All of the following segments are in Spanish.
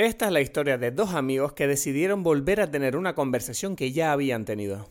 Esta es la historia de dos amigos que decidieron volver a tener una conversación que ya habían tenido.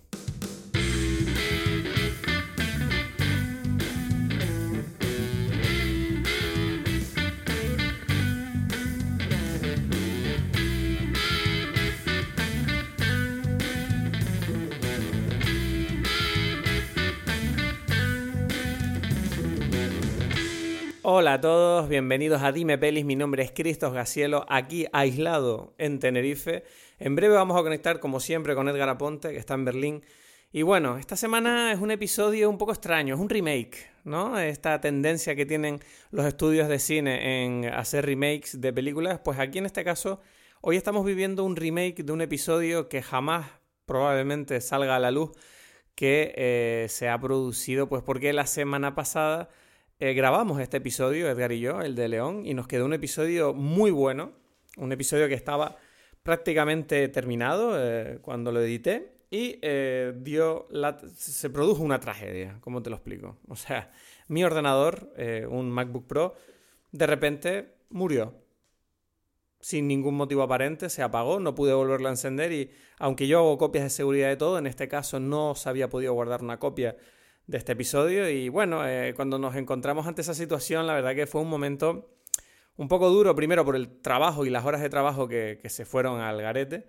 A todos, bienvenidos a Dime Pelis, mi nombre es Cristos Gacielo, aquí aislado en Tenerife. En breve vamos a conectar como siempre con Edgar Aponte, que está en Berlín. Y bueno, esta semana es un episodio un poco extraño, es un remake, ¿no? Esta tendencia que tienen los estudios de cine en hacer remakes de películas, pues aquí en este caso, hoy estamos viviendo un remake de un episodio que jamás probablemente salga a la luz, que eh, se ha producido, pues porque la semana pasada eh, grabamos este episodio, Edgar y yo, el de León, y nos quedó un episodio muy bueno, un episodio que estaba prácticamente terminado eh, cuando lo edité y eh, dio se produjo una tragedia, ¿cómo te lo explico? O sea, mi ordenador, un MacBook Pro, de repente murió. Sin ningún motivo aparente, se apagó, no pude volverlo a encender y aunque yo hago copias de seguridad de todo, en este caso no se había podido guardar una copia de este episodio. Y bueno, eh, cuando nos encontramos ante esa situación, la verdad que fue un momento un poco duro, primero por el trabajo y las horas de trabajo que, se fueron al garete.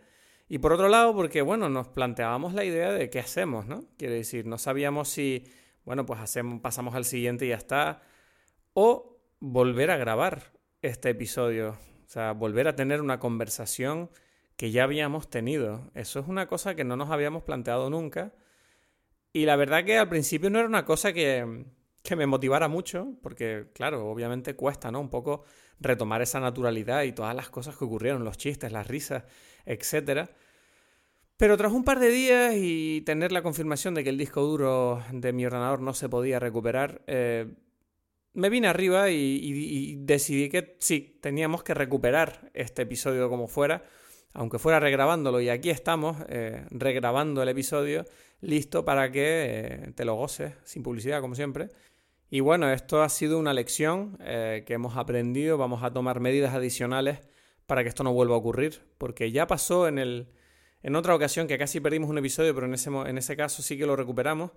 Y por otro lado, porque bueno, nos planteábamos la idea de qué hacemos, ¿no? Quiero decir, no sabíamos si, bueno, pues hacemos, pasamos al siguiente y ya está. O volver a grabar este episodio. O sea, volver a tener una conversación que ya habíamos tenido. Eso es una cosa que no nos habíamos planteado nunca. Y la verdad que al principio no era una cosa que, me motivara mucho, porque claro, obviamente cuesta, ¿no? Un poco retomar esa naturalidad y todas las cosas que ocurrieron, los chistes, las risas, etc. Pero tras un par de días y tener la confirmación de que el disco duro de mi ordenador no se podía recuperar, eh, me vine arriba y, decidí que sí, teníamos que recuperar este episodio como fuera, aunque fuera regrabándolo. Y aquí estamos, eh, regrabando el episodio listo para que eh, te lo goces, sin publicidad como siempre. Y bueno, esto ha sido una lección eh, que hemos aprendido, vamos a tomar medidas adicionales para que esto no vuelva a ocurrir, porque ya pasó en, el, en otra ocasión que casi perdimos un episodio, pero en ese, en ese caso sí que lo recuperamos.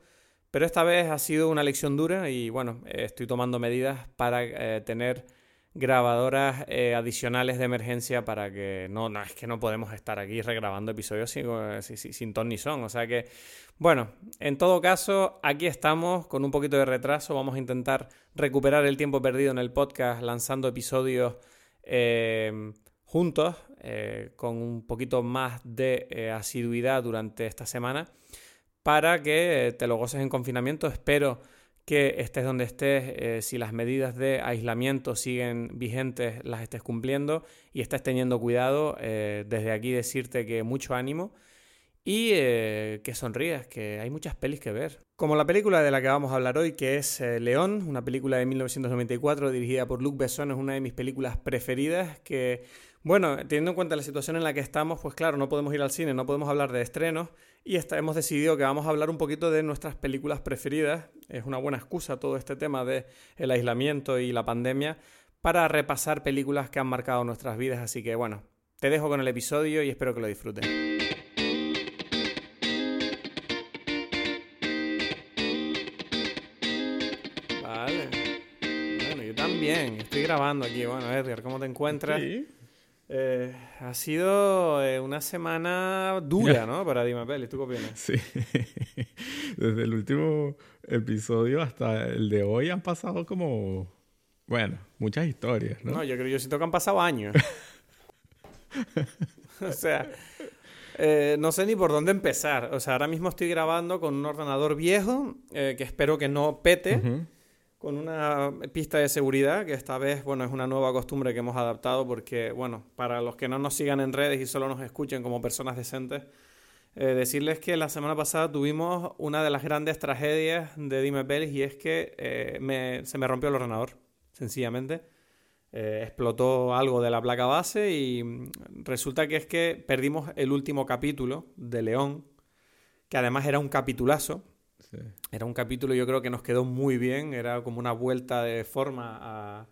Pero esta vez ha sido una lección dura y bueno, estoy tomando medidas para eh, tener grabadoras eh, adicionales de emergencia para que no, no, es que no podemos estar aquí regrabando episodios sin, eh, sin, ton ni son. O sea que, bueno, en todo caso, aquí estamos con un poquito de retraso. Vamos a intentar recuperar el tiempo perdido en el podcast lanzando episodios eh, juntos, con un poquito más de asiduidad durante esta semana, para que te lo goces en confinamiento. Espero que estés donde estés, eh, si las medidas de aislamiento siguen vigentes, las estés cumpliendo y estés teniendo cuidado. Eh, desde aquí decirte que mucho ánimo y eh, que sonrías, que hay muchas pelis que ver. Como la película de la que vamos a hablar hoy, que es León, una película de 1994 dirigida por Luc Besson, es una de mis películas preferidas que bueno, teniendo en cuenta la situación en la que estamos, pues claro, no podemos ir al cine, no podemos hablar de estrenos y hemos decidido que vamos a hablar un poquito de nuestras películas preferidas. Es una buena excusa todo este tema de el aislamiento y la pandemia para repasar películas que han marcado nuestras vidas, así que bueno, te dejo con el episodio y espero que lo disfruten. Vale. Bueno, yo también. Estoy grabando aquí. Bueno, Edgar, ¿cómo te encuentras? Sí. Eh, ha sido eh, una semana dura, ¿no? Para Dima Pelis. ¿Tú qué opinas? Sí. Desde el último episodio hasta el de hoy han pasado como, bueno, muchas historias, ¿no? No, yo creo yo siento que han pasado años. o sea, eh, no sé ni por dónde empezar. O sea, ahora mismo estoy grabando con un ordenador viejo que espero que no pete con una pista de seguridad, que esta vez, bueno, es una nueva costumbre que hemos adaptado porque, bueno, para los que no nos sigan en redes y solo nos escuchen como personas decentes, eh, decirles que la semana pasada tuvimos una de las grandes tragedias de Dime Pelis y es que eh, se me rompió el ordenador, sencillamente. Eh, explotó algo de la placa base y mm, resulta que es que perdimos el último capítulo de León, que además era un capitulazo, era un capítulo, yo creo que nos quedó muy bien, era como una vuelta de forma a,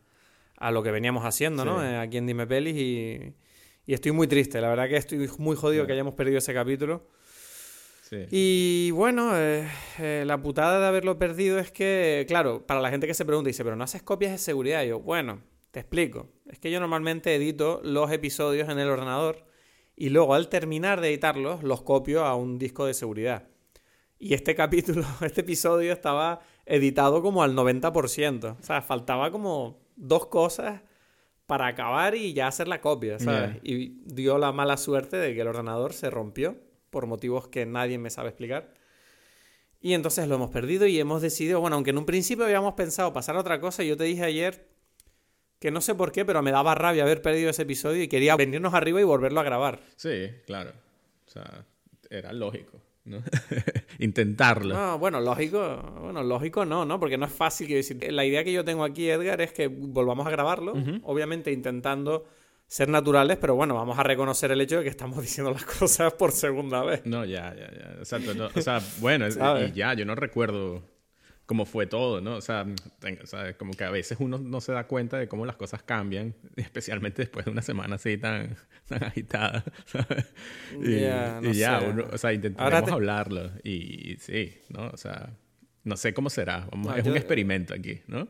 a lo que veníamos haciendo, ¿no? Eh, aquí en Dime Pelis y, Y estoy muy triste, la verdad que estoy muy jodido que hayamos perdido ese capítulo. Sí. Y bueno, eh, eh, la putada de haberlo perdido es que, claro, para la gente que se pregunta, dice, pero no haces copias de seguridad. Y yo, bueno, te explico. Es que yo normalmente edito los episodios en el ordenador y luego al terminar de editarlos los copio a un disco de seguridad. Y este capítulo, este episodio estaba editado como al 90%. O sea, faltaba como dos cosas para acabar y ya hacer la copia, ¿sabes? Yeah. Y dio la mala suerte de que el ordenador se rompió por motivos que nadie me sabe explicar. Y entonces lo hemos perdido y hemos decidido, bueno, aunque en un principio habíamos pensado pasar a otra cosa, yo te dije ayer que no sé por qué, pero me daba rabia haber perdido ese episodio y quería venirnos arriba y volverlo a grabar. Sí, claro. O sea, era lógico, ¿no? Intentarlo. No, bueno, lógico, bueno, lógico no, ¿no? Porque no es fácil, decir. La idea que yo tengo aquí, Edgar, es que volvamos a grabarlo, obviamente intentando ser naturales, pero bueno, vamos a reconocer el hecho de que estamos diciendo las cosas por segunda vez. No, ya, ya, ya. Exacto. no, o sea, bueno, y ya, yo no recuerdo cómo fue todo, ¿no? O sea, ten- o sea, como que a veces uno no se da cuenta de cómo las cosas cambian, especialmente después de una semana así tan, tan agitada, ¿sabes? Y, Ya, no y ya, uno, o sea, intentaremos te- hablarlo. Y, sí, ¿no? O sea, no sé cómo será. Vamos, No, es yo- un experimento aquí, ¿no?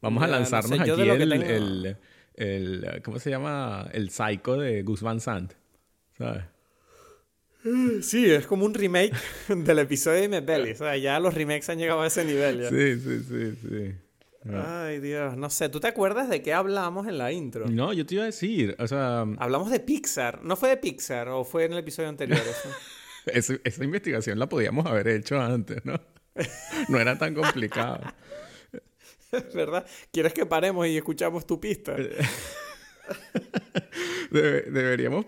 Vamos a no lanzarnos sé, aquí el, tengo- el, el- ¿Cómo se llama? El psycho de Gus Van Sant, ¿sabes? Sí, es como un remake del episodio de Mepeli. O sea, ya los remakes han llegado a ese nivel ya. Sí, sí, sí, sí. Ay, Dios, no sé, ¿tú te acuerdas de qué hablamos en la intro? No, yo te iba a decir, o sea, Hablamos de Pixar. ¿No fue de Pixar o fue en el episodio anterior eso? esa, esa investigación la podíamos haber hecho antes, ¿no? No era tan complicado. ¿Verdad? ¿Quieres que paremos y escuchamos tu pista? Debe- deberíamos,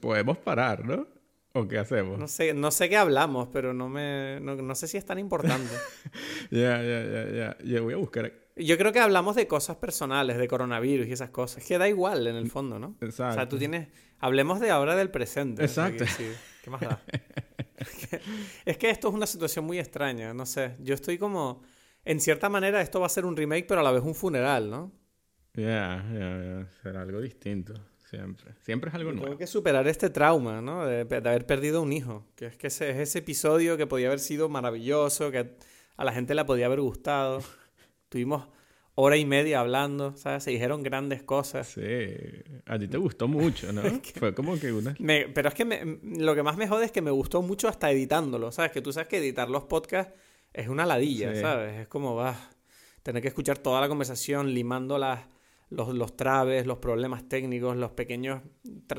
podemos parar, ¿no? ¿O qué hacemos? No sé, no sé qué hablamos, pero no me no, no sé si es tan importante. Ya, ya, ya, ya. Ya voy a buscar. Yo creo que hablamos de cosas personales, de coronavirus y esas cosas. Que da igual en el fondo, ¿no? O sea, Exacto. tú tienes... Hablemos de ahora del presente. o sea, Exacto. que sí, ¿Qué más da? es que esto es una situación muy extraña, no sé. Yo estoy como... En cierta manera esto va a ser un remake, pero a la vez un funeral, ¿no? Ya, ya, ya. Será algo distinto. Siempre. Siempre es algo Tengo nuevo. que superar este trauma, ¿no? De, de haber perdido un hijo. Que es que ese, es ese episodio que podía haber sido maravilloso, que a la gente le podía haber gustado. Tuvimos hora y media hablando, ¿sabes? Se dijeron grandes cosas. Sí. A ti te gustó mucho, ¿no? Fue como que una... Me- pero es que me- lo que más me jode es que me gustó mucho hasta editándolo, ¿sabes? Que tú sabes que editar los podcasts es una ladilla, Sí. ¿sabes? Es como, va, tener que escuchar toda la conversación, limando las, los, los traves, los problemas técnicos, los pequeños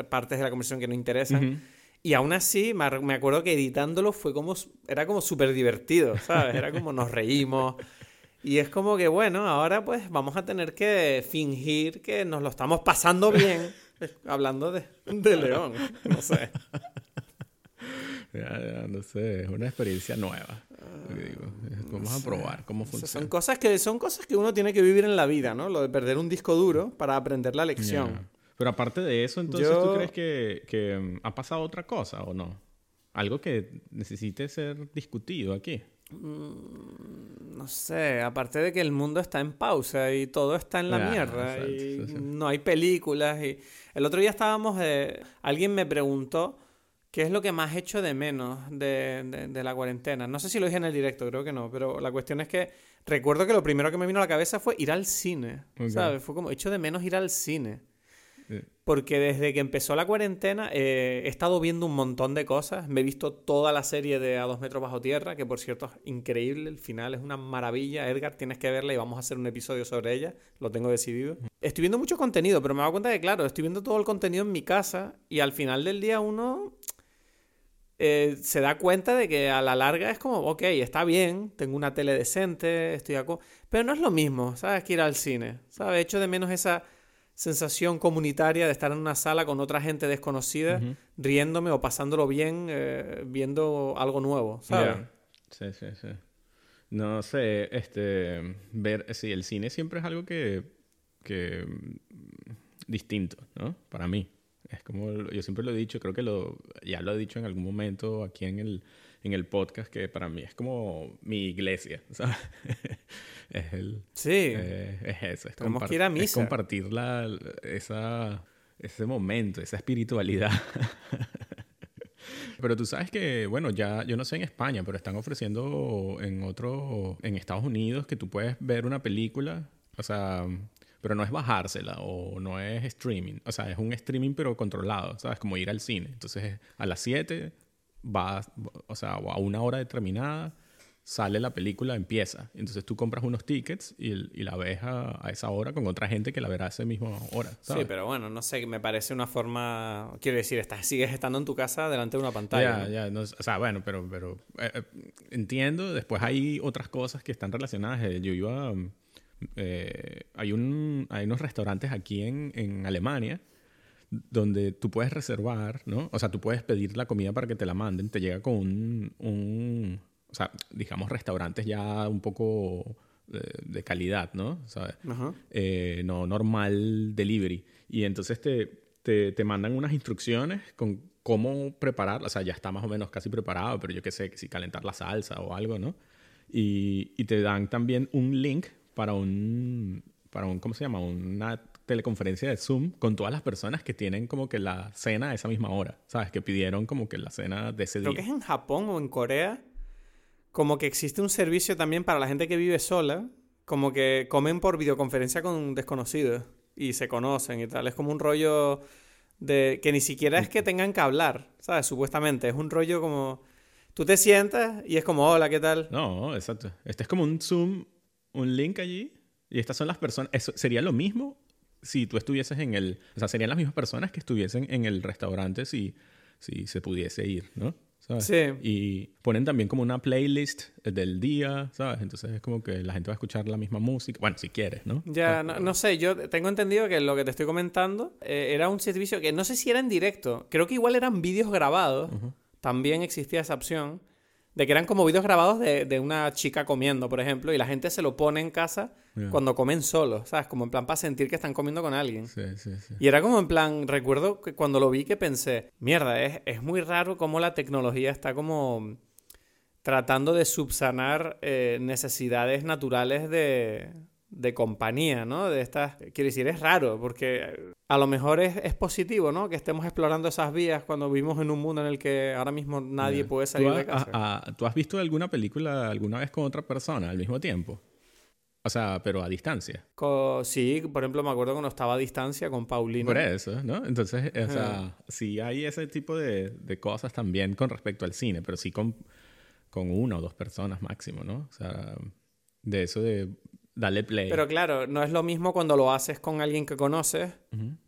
partes de la conversación que no interesan. Y aún así, me acuerdo que editándolo fue como, era como súper divertido, ¿sabes? Era como nos reímos. Y es como que, bueno, ahora pues vamos a tener que fingir que nos lo estamos pasando bien hablando de, de León, no sé. Ya, ya, no sé. Es una experiencia nueva. digo. Vamos a probar cómo O sea, funciona. son cosas que son cosas que uno tiene que vivir en la vida, ¿no? Lo de perder un disco duro para aprender la lección. Pero aparte de eso, entonces, Yo- ¿tú crees que, que, mm, ha pasado otra cosa o no? Algo que necesite ser discutido aquí. No sé, aparte de que el mundo está en pausa y todo está en la Ah, mierda exacto, y no hay películas y el otro día estábamos eh, alguien me preguntó qué es lo que más echo de menos de, de- de la cuarentena. No sé si lo dije en el directo, creo que no, pero la cuestión es que recuerdo que lo primero que me vino a la cabeza fue ir al cine, Ok. ¿sabes? Fue como echo de menos ir al cine. Porque desde que empezó la cuarentena eh, he estado viendo un montón de cosas. Me he visto toda la serie de A dos metros bajo tierra, que por cierto es increíble. El final es una maravilla. Edgar, tienes que verla y vamos a hacer un episodio sobre ella. Lo tengo decidido. Estoy viendo mucho contenido, pero me he dado cuenta que, claro, estoy viendo todo el contenido en mi casa y al final del día uno eh, se da cuenta de que a la larga es como, ok, está bien, tengo una tele decente, estoy aco pero no es lo mismo, ¿sabes? Que ir al cine, ¿sabes? Echo de menos esa sensación comunitaria de estar en una sala con otra gente desconocida, riéndome o pasándolo bien, eh, viendo algo nuevo, ¿sabes? Sí, sí, sí. No sé, este, ver, sí, el cine siempre es algo que, que mm, distinto, ¿no? Para mí. Es como, yo siempre lo he dicho, creo que lo, ya lo he dicho en algún momento aquí en el, en el podcast, que para mí es como mi iglesia, ¿sabes? es el, Sí. eh, es eso. Es, Tenemos compar- que ir a es misa. compartir la, esa, ese momento, esa espiritualidad. Pero tú sabes que, bueno, ya yo no sé en España, pero están ofreciendo en otros, en Estados Unidos, que tú puedes ver una película, o sea, pero no es bajársela o no es streaming, o sea, es un streaming pero controlado, ¿sabes? Como ir al cine. Entonces, a las 7 vas, o sea, a una hora determinada, sale la película, empieza. Entonces tú compras unos tickets y, la ves a, esa hora con otra gente que la verá a esa misma hora. Sí, pero bueno, no sé, me parece una forma. Quiero decir, estás, sigues estando en tu casa delante de una pantalla. Ya, ya. o sea, bueno, pero, pero eh, eh, entiendo. Después hay otras cosas que están relacionadas. Eh, yo iba. Hay, un, hay unos restaurantes aquí en, en Alemania donde tú puedes reservar, ¿no? O sea, tú puedes pedir la comida para que te la manden, te llega con un o sea, digamos, restaurantes ya un poco de, calidad, ¿no? ¿Sabes? Eh, no normal delivery. Y entonces te, te, te, mandan unas instrucciones con cómo preparar, o sea, ya está más o menos casi preparado, pero yo qué sé, si calentar la salsa o algo, ¿no? Y, y te dan también un link para un, para un, ¿cómo se llama? Una teleconferencia de Zoom con todas las personas que tienen como que la cena a esa misma hora, ¿sabes? Que pidieron como que la cena de ese día. Creo que es en Japón o en Corea como que existe un servicio también para la gente que vive sola, como que comen por videoconferencia con desconocidos y se conocen y tal. Es como un rollo de que ni siquiera es que tengan que hablar, ¿sabes? Supuestamente, es un rollo como tú te sientas y es como, hola, ¿qué tal? No, exacto. Este es como un Zoom, un link allí y estas son las personas, eso sería lo mismo si tú estuvieses en el, o sea, serían las mismas personas que estuviesen en el restaurante si, si se pudiese ir, ¿no? Sí. Y ponen también como una playlist del día, ¿sabes? Entonces es como que la gente va a escuchar la misma música. Bueno, si quieres, ¿no? Ya, no, sé, yo tengo entendido que lo que te estoy comentando eh, era un servicio que no sé si era en directo, creo que igual eran vídeos grabados, también existía esa opción, de que eran como vídeos grabados de, de, una chica comiendo, por ejemplo, y la gente se lo pone en casa cuando comen solos, ¿sabes? Como en plan para sentir que están comiendo con alguien. Sí, sí, sí. Y era como en plan, recuerdo que cuando lo vi que pensé, mierda, es, es muy raro cómo la tecnología está como tratando de subsanar eh, necesidades naturales de, de compañía, ¿no? De estas, quiero decir, es raro, porque a lo mejor es, es, positivo, ¿no? Que estemos explorando esas vías cuando vivimos en un mundo en el que ahora mismo nadie puede salir de casa. ¿Tú has visto alguna película alguna vez con otra persona al mismo tiempo? O sea, pero a distancia. sí, por ejemplo, me acuerdo cuando estaba a distancia con Paulina. Por eso, ¿no? Entonces, o sea, sí hay ese tipo de, de, cosas también con respecto al cine, pero sí con, con una o dos personas máximo, ¿no? O sea, de eso de darle play. Pero claro, no es lo mismo cuando lo haces con alguien que conoces,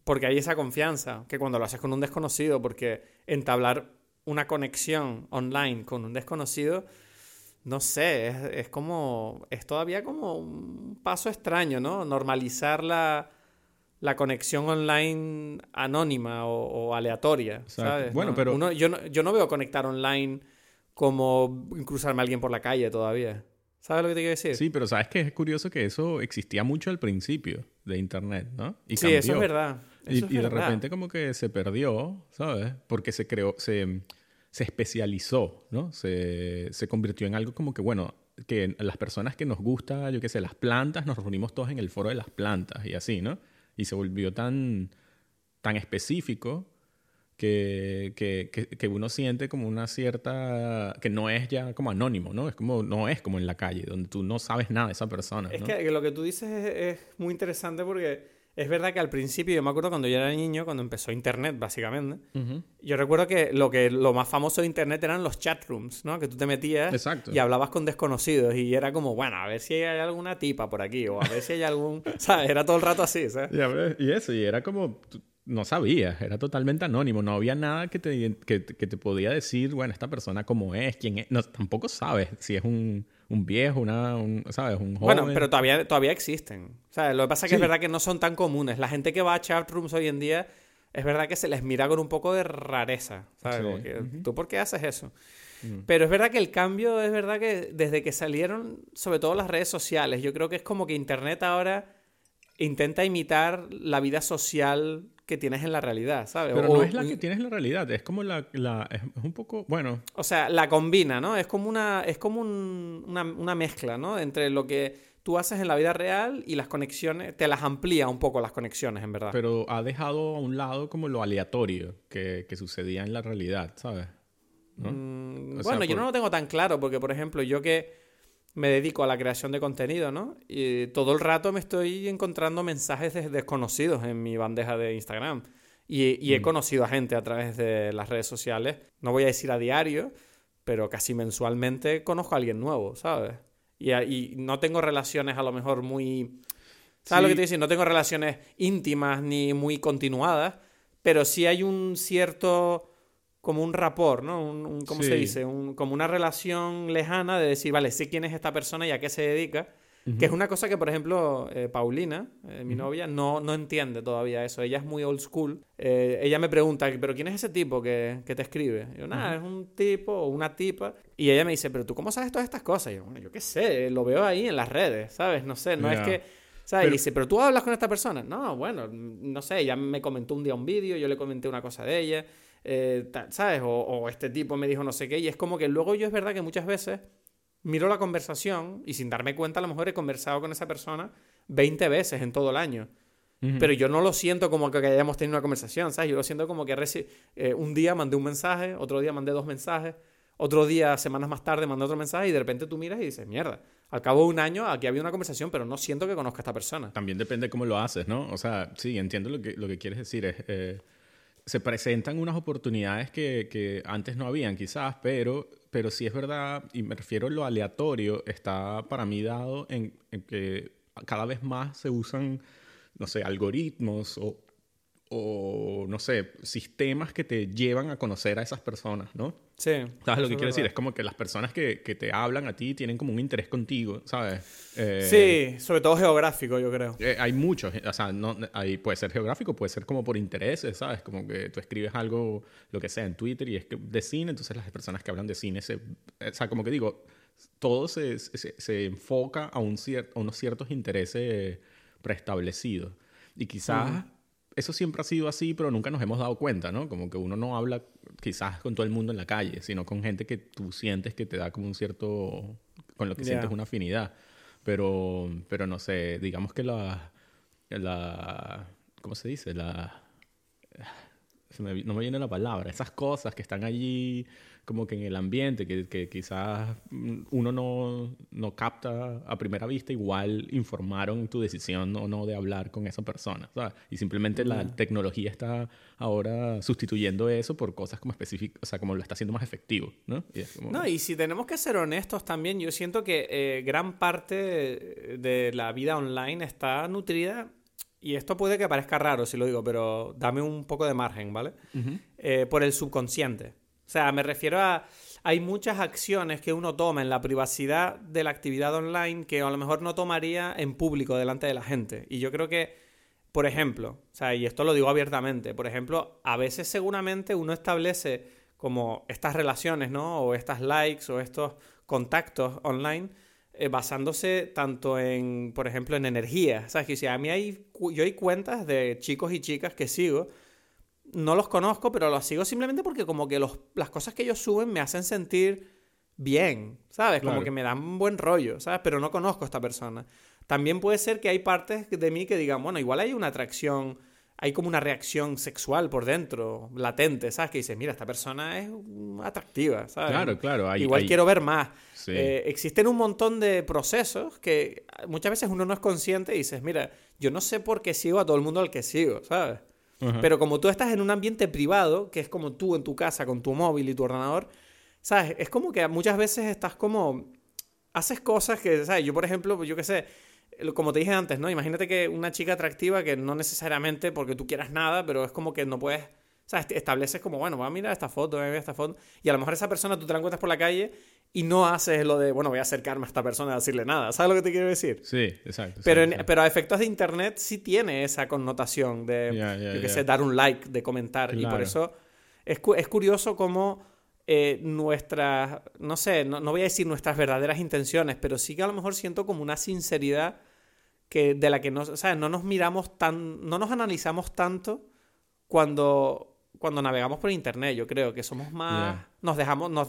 porque hay esa confianza, que cuando lo haces con un desconocido, porque entablar una conexión online con un desconocido no sé, es, como, es todavía como un paso extraño, ¿no? Normalizar la, la conexión online anónima o, aleatoria, ¿sabes? Bueno, pero... yo, no, yo no veo conectar online como cruzarme a alguien por la calle todavía. ¿Sabes lo que te quiero decir? Sí, pero sabes que es curioso que eso existía mucho al principio de Internet, ¿no? Y sí, eso es verdad. y, de repente como que se perdió, ¿sabes? Porque se creó, se se especializó, ¿no? Se, se convirtió en algo como que, bueno, que las personas que nos gusta, yo qué sé, las plantas, nos reunimos todos en el foro de las plantas y así, ¿no? Y se volvió tan, tan específico que, que, que, uno siente como una cierta... que no es ya como anónimo, ¿no? Es como, no es como en la calle, donde tú no sabes nada de esa persona. Es que, lo que tú dices es, es muy interesante porque es verdad que al principio, yo me acuerdo cuando yo era niño, cuando empezó Internet, básicamente, yo recuerdo que lo, que lo más famoso de Internet eran los chat rooms, ¿no? Que tú te metías y hablabas con desconocidos y era como, bueno, a ver si hay alguna tipa por aquí o a ver si hay algún... ¿Sabes? Era todo el rato así, ¿sabes? Y, eso, y era como... No sabías, era totalmente anónimo, no había nada que te, que, te podía decir, bueno, esta persona cómo es, quién es, no, tampoco sabes si es un un viejo, una, un, ¿sabes? Un joven. Bueno, pero todavía, todavía existen. ¿sabes? Lo que pasa es que es verdad que no son tan comunes. La gente que va a chat rooms hoy en día, es verdad que se les mira con un poco de rareza. ¿Sabes? ¿Tú por qué haces eso? Mm. Pero es verdad que el cambio, es verdad que desde que salieron, sobre todo las redes sociales, yo creo que es como que Internet ahora intenta imitar la vida social que tienes en la realidad, ¿sabes? Pero no es la que tienes en la realidad, es como la, es un poco, bueno. O sea, la combina, ¿no? Es como una, es como una, mezcla, ¿no? Entre lo que tú haces en la vida real y las conexiones, te las amplía un poco las conexiones, en verdad. Pero ha dejado a un lado como lo aleatorio que, que sucedía en la realidad, ¿sabes? Mm, bueno, yo no lo tengo tan claro porque, por ejemplo, yo que me dedico a la creación de contenido, ¿no? Y todo el rato me estoy encontrando mensajes desconocidos en mi bandeja de Instagram. Y, he mm. conocido a gente a través de las redes sociales. No voy a decir a diario, pero casi mensualmente conozco a alguien nuevo, ¿sabes? Y, no tengo relaciones a lo mejor muy... ¿Sabes lo que te digo? No tengo relaciones íntimas ni muy continuadas, pero sí hay un cierto como un rapport, ¿no? Un, ¿Cómo se dice? como una relación lejana de decir, vale, sé quién es esta persona y a qué se dedica. Que es una cosa que, por ejemplo, eh, Paulina, eh, mi novia, no, no entiende todavía eso. Ella es muy old school. Eh, ella me pregunta, ¿pero quién es ese tipo que, que te escribe? yo, nada, es un tipo o una tipa. Y ella me dice, ¿pero tú cómo sabes todas estas cosas? Y yo, bueno, yo qué sé, lo veo ahí en las redes, ¿sabes? No sé, no es que... ¿sabes? Y dice, ¿pero tú hablas con esta persona? No, bueno, no sé, ella me comentó un día un vídeo, yo le comenté una cosa de ella. Eh, ¿sabes? O, este tipo me dijo no sé qué, y es como que luego yo es verdad que muchas veces miro la conversación y sin darme cuenta a lo mejor he conversado con esa persona 20 veces en todo el año. Pero yo no lo siento como que hayamos tenido una conversación, ¿sabes? Yo lo siento como que eh, un día mandé un mensaje, otro día mandé dos mensajes, otro día, semanas más tarde, mandé otro mensaje y de repente tú miras y dices, mierda, al cabo de un año aquí había una conversación, pero no siento que conozca a esta persona. También depende cómo lo haces, ¿no? O sea, sí, entiendo lo que, lo que quieres decir. Es, eh, se presentan unas oportunidades que, que, antes no habían quizás, pero, pero sí es verdad, y me refiero a lo aleatorio, está para mí dado en, en que cada vez más se usan, no sé, algoritmos o o, no sé, sistemas que te llevan a conocer a esas personas, ¿no? Sí. ¿Sabes lo que quiero decir? Es como que las personas que, que, te hablan a ti tienen como un interés contigo, ¿sabes? Eh, sí, sobre todo geográfico, yo creo. Eh, hay muchos, o sea, no, hay, puede ser geográfico, puede ser como por intereses, ¿sabes? Como que tú escribes algo, lo que sea, en Twitter y es que de cine, entonces las personas que hablan de cine, se, o sea, como que digo, todo se, se, se enfoca a, un a unos ciertos intereses preestablecidos. Y quizás eso siempre ha sido así, pero nunca nos hemos dado cuenta, ¿no? Como que uno no habla quizás con todo el mundo en la calle, sino con gente que tú sientes que te da como un cierto, con lo que sientes una afinidad. Pero, pero no sé, digamos que la, la, ¿cómo se dice? La, no me viene la palabra, esas cosas que están allí como que en el ambiente, que, que quizás uno no, no, capta a primera vista, igual informaron tu decisión o no de hablar con esa persona. ¿sabes? Y simplemente la tecnología está ahora sustituyendo eso por cosas como específicas, o sea, como lo está haciendo más efectivo. ¿no? Y, no, y si tenemos que ser honestos también, yo siento que eh, gran parte de la vida online está nutrida y esto puede que parezca raro si lo digo, pero dame un poco de margen, ¿vale? Eh, por el subconsciente. O sea, me refiero a... Hay muchas acciones que uno toma en la privacidad de la actividad online que a lo mejor no tomaría en público delante de la gente. Y yo creo que, por ejemplo, o sea, y esto lo digo abiertamente, por ejemplo, a veces seguramente uno establece como estas relaciones, ¿no? O estas likes o estos contactos online eh, basándose tanto en, por ejemplo, en energía. ¿Sabes? Que si a mí hay, yo hay cuentas de chicos y chicas que sigo no los conozco, pero los sigo simplemente porque como que los, las cosas que ellos suben me hacen sentir bien, ¿sabes? Como que me dan un buen rollo, ¿sabes? Pero no conozco a esta persona. También puede ser que hay partes de mí que digan, bueno, igual hay una atracción, hay como una reacción sexual por dentro, latente, ¿sabes? Que dices, mira, esta persona es atractiva, ¿sabes? Claro, claro. igual quiero ver más. Eh, existen un montón de procesos que muchas veces uno no es consciente y dices, mira, yo no sé por qué sigo a todo el mundo al que sigo, ¿sabes? Pero como tú estás en un ambiente privado, que es como tú en tu casa con tu móvil y tu ordenador, ¿sabes? Es como que muchas veces estás como... Haces cosas que, ¿sabes? Yo, por ejemplo, yo qué sé, como te dije antes, ¿no? Imagínate que una chica atractiva que no necesariamente porque tú quieras nada, pero es como que no puedes... ¿Sabes? Estableces como, bueno, voy a mirar esta foto, voy a ver esta foto. Y a lo mejor esa persona tú te la encuentras por la calle y no haces lo de, bueno, voy a acercarme a esta persona a decirle nada. ¿Sabes lo que te quiero decir? Sí, exacto. Pero, pero a efectos de Internet sí tiene esa connotación de, yo qué sé, dar un like, de comentar. Y por eso es, es curioso cómo eh, nuestras, no sé, no, no, voy a decir nuestras verdaderas intenciones, pero sí que a lo mejor siento como una sinceridad que, de la que no, ¿sabes? no nos miramos tan, no nos analizamos tanto cuando cuando navegamos por internet, yo creo que somos más, nos dejamos, nos,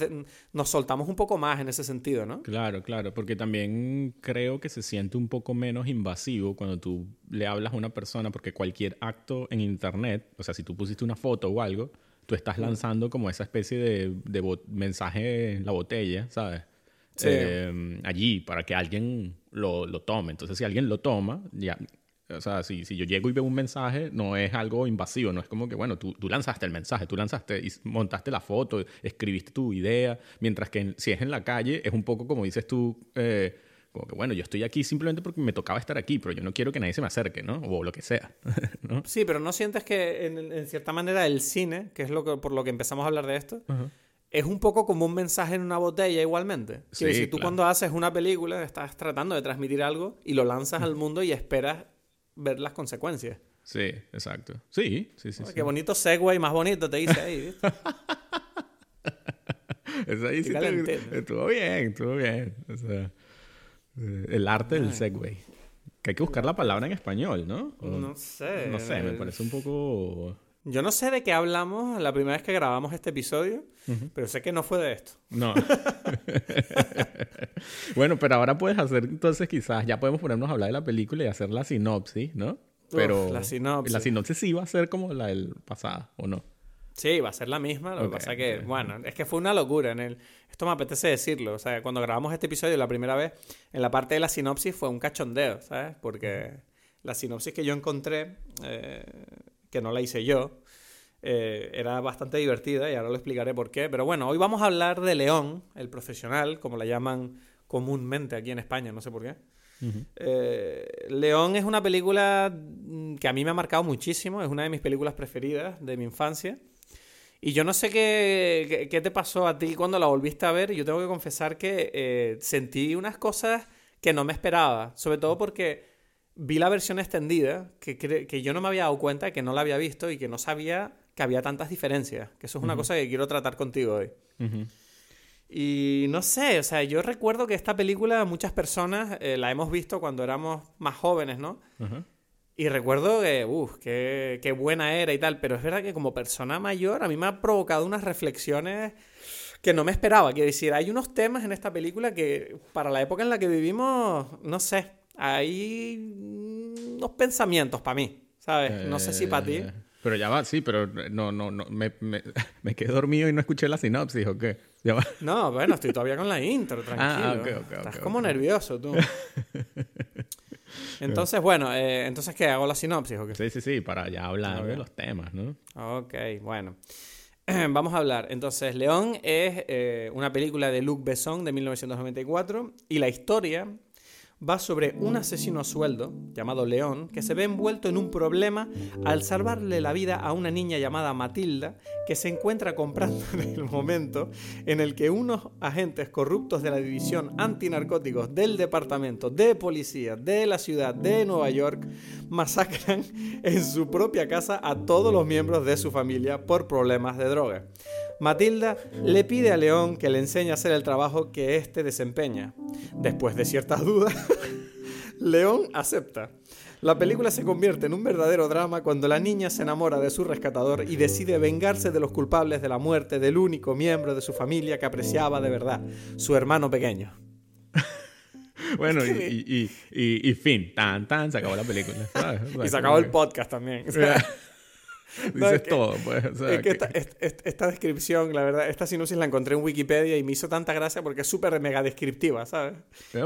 nos soltamos un poco más en ese sentido, ¿no? Claro, claro, porque también creo que se siente un poco menos invasivo cuando tú le hablas a una persona, porque cualquier acto en internet, o sea, si tú pusiste una foto o algo, tú estás lanzando como esa especie de, de mensaje en la botella, ¿sabes? Em, allí para que alguien lo, lo, tome. Entonces, si alguien lo toma, ya. O sea, si, si yo llego y veo un mensaje, no es algo invasivo, no es como que, bueno, tú, tú lanzaste el mensaje, tú lanzaste y montaste la foto, escribiste tu idea, mientras que si es en la calle, es un poco como dices tú, eh, como que, bueno, yo estoy aquí simplemente porque me tocaba estar aquí, pero yo no quiero que nadie se me acerque, ¿no? O lo que sea, ¿no? Sí, pero ¿no sientes que en, cierta manera el cine, que es lo que, por lo que empezamos a hablar de esto, es un poco como un mensaje en una botella igualmente. Sí, si tú cuando haces una película estás tratando de transmitir algo y lo lanzas al mundo y esperas ver las consecuencias. Sí, exacto. Sí, sí, sí. Qué bonito segue más bonito te dice ahí, ¿viste? Eso ahí sí estuvo bien, estuvo bien. O sea, eh, el arte del segue. Que hay que buscar la palabra en español, ¿no? no sé. No sé, me parece un poco... Yo no sé de qué hablamos la primera vez que grabamos este episodio, pero sé que no fue de esto. No. bueno, pero ahora puedes hacer, entonces quizás ya podemos ponernos a hablar de la película y hacer la sinopsis, ¿no? Pero la sinopsis. La sinopsis sí va a ser como la del pasado, ¿o no? Sí, va a ser la misma. Lo que pasa que, bueno, es que fue una locura. En el... Esto me apetece decirlo. O sea, cuando grabamos este episodio la primera vez, en la parte de la sinopsis fue un cachondeo, ¿sabes? Porque la sinopsis que yo encontré eh, que no la hice yo. Eh, era bastante divertida y ahora lo explicaré por qué. Pero bueno, hoy vamos a hablar de León, el profesional, como la llaman comúnmente aquí en España, no sé por qué. Eh, León es una película que a mí me ha marcado muchísimo, es una de mis películas preferidas de mi infancia. Y yo no sé qué, qué, te pasó a ti cuando la volviste a ver. Yo tengo que confesar que eh, sentí unas cosas que no me esperaba. Sobre todo porque vi la versión extendida, que, que yo no me había dado cuenta, que no la había visto y que no sabía que había tantas diferencias. Que eso es una cosa que quiero tratar contigo hoy. Y no sé, o sea, yo recuerdo que esta película muchas personas eh, la hemos visto cuando éramos más jóvenes, ¿no? Y recuerdo que, uff, qué, qué, buena era y tal, pero es verdad que como persona mayor a mí me ha provocado unas reflexiones que no me esperaba. Quiero decir, hay unos temas en esta película que para la época en la que vivimos, no sé, hay unos pensamientos para mí, ¿sabes? No sé si para ti. Eh, pero ya va, sí, pero no, no, no, me, me, me, quedé dormido y no escuché la sinopsis, ¿o qué? ¿Ya va? No, bueno, estoy todavía con la intro, ah, tranquilo. Ah, Estás como nervioso tú. Entonces, bueno, eh, entonces, ¿qué? ¿Hago la sinopsis o qué? Sí, sí, sí, para ya hablar de los temas, ¿no? Ok, bueno. Vamos a hablar. Entonces, León es eh, una película de Luc Besson de 1994 y la historia va sobre un asesino a sueldo, llamado León, que se ve envuelto en un problema al salvarle la vida a una niña llamada Matilda, que se encuentra comprando en el momento en el que unos agentes corruptos de la División Antinarcóticos del Departamento de Policía de la ciudad de Nueva York masacran en su propia casa a todos los miembros de su familia por problemas de droga. Matilda le pide a León que le enseñe a hacer el trabajo que éste desempeña. Después de ciertas dudas, León acepta. La película se convierte en un verdadero drama cuando la niña se enamora de su rescatador y decide vengarse de los culpables de la muerte del único miembro de su familia que apreciaba de verdad, su hermano pequeño. bueno, y, y, fin, tan, tan, se acabó la película. y se acabó el podcast también. Dices todo, pues. es que, Esta, descripción, la verdad, esta sinopsis la encontré en Wikipedia y me hizo tanta gracia porque es súper mega descriptiva, ¿sabes?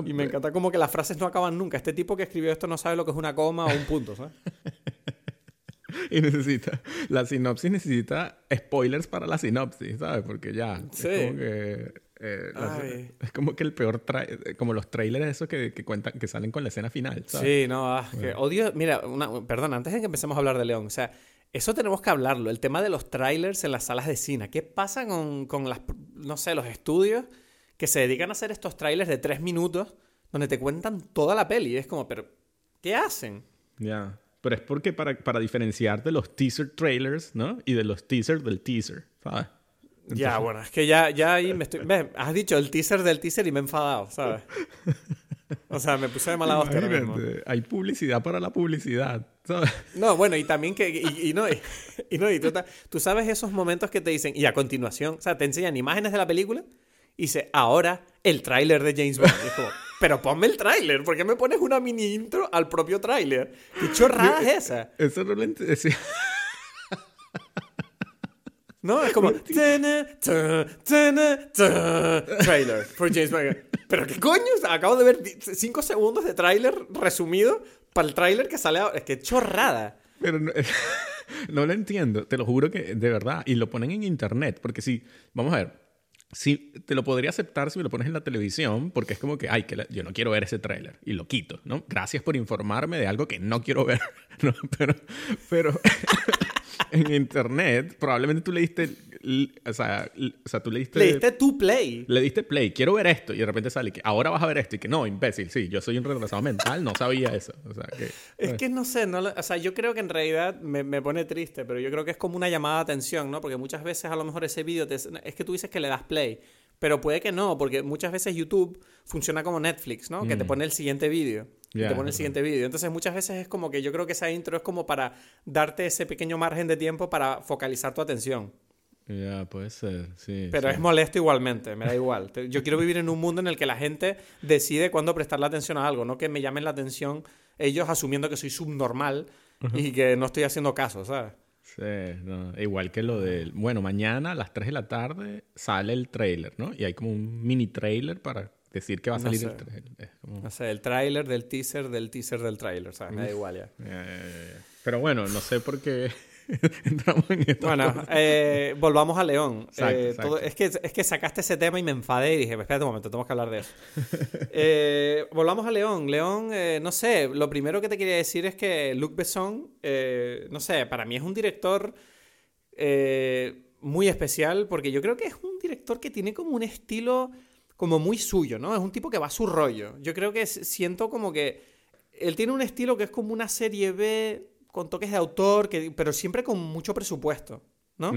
y me encanta como que las frases no acaban nunca. Este tipo que escribió esto no sabe lo que es una coma o un punto, ¿sabes? y necesita, la sinopsis necesita spoilers para la sinopsis, ¿sabes? Porque ya, sí. es como que... Eh, es como que el peor como los trailers esos que, que, cuentan que salen con la escena final ¿sabes? sí no ah, que odio mira perdón antes de que empecemos a hablar de León o sea eso tenemos que hablarlo, el tema de los trailers en las salas de cine. ¿Qué pasa con, con las, no sé, los estudios que se dedican a hacer estos trailers de tres minutos donde te cuentan toda la peli? Es como, pero, ¿qué hacen? Ya, pero es porque para, para diferenciar de los teaser trailers, ¿no? Y de los teasers del teaser, ¿sabes? ya, bueno, es que ya, ya ahí me estoy... Has dicho el teaser del teaser y me he enfadado, ¿sabes? O sea, me puse de mala hostia mismo. Hay publicidad para la publicidad, ¿sabes? No, bueno, y también que. Y, y no, y, y no, y tú, sabes esos momentos que te dicen, y a continuación, o sea, te enseñan imágenes de la película y dice, ahora el tráiler de James Bond. Y es como, pero ponme el tráiler, ¿por qué me pones una mini intro al propio tráiler? ¿Qué chorrada es esa? Eso no lo sí. ¿No? Es como. Trailer for James Bond. ¿Pero qué coño? Acabo de ver 5 segundos de tráiler resumido para el tráiler que sale ahora. Es que chorrada. Pero no, no lo entiendo, te lo juro que de verdad. Y lo ponen en internet, porque si, vamos a ver, si te lo podría aceptar si me lo pones en la televisión, porque es como que, ay, que la- yo no quiero ver ese tráiler y lo quito, ¿no? Gracias por informarme de algo que no quiero ver, ¿no? Pero, pero en internet probablemente tú le diste, o sea, o sea, tú le diste... Le diste tu play. Le diste play, quiero ver esto, y de repente sale que ahora vas a ver esto, y que no, imbécil, sí, yo soy un retrasado mental, no sabía eso. O sea, que. Es que no sé, no o sea, yo creo que en realidad me, me pone triste, pero yo creo que es como una llamada de atención, ¿no? Porque muchas veces a lo mejor ese vídeo es que tú dices que le das play, pero puede que no, porque muchas veces YouTube funciona como Netflix, ¿no? Que te pone el siguiente vídeo. te pone el siguiente vídeo. Entonces muchas veces es como que yo creo que esa intro es como para darte ese pequeño margen de tiempo para focalizar tu atención. Ya, puede ser, sí. Pero sí. es molesto igualmente, me da igual. Yo quiero vivir en un mundo en el que la gente decide cuándo prestarle atención a algo, no que me llamen la atención ellos asumiendo que soy subnormal y que no estoy haciendo caso, ¿sabes? Sí, no, Igual que lo del. Bueno, mañana a las 3 de la tarde sale el trailer, ¿no? Y hay como un mini trailer para decir que va a No salir sé. el trailer. Es como- No sé, el tráiler del teaser del teaser del tráiler, ¿sabes? Me da igual ya. Ya. Pero bueno, no sé por qué entramos en esto. Bueno, eh, volvamos a León. Exacto, Eh, exacto. todo- es, que, es que sacaste ese tema y me enfadé y dije, espérate un momento, tenemos que hablar de eso. Eh, volvamos a León. León, no sé, lo primero que te quería decir es que Luc Besson, no sé, para mí es un director muy especial porque yo creo que es un director que tiene como un estilo como muy suyo, ¿no? Es un tipo que va a su rollo. Yo creo que siento como que él tiene un estilo que es como una serie B con toques de autor, que, pero siempre con mucho presupuesto, ¿no?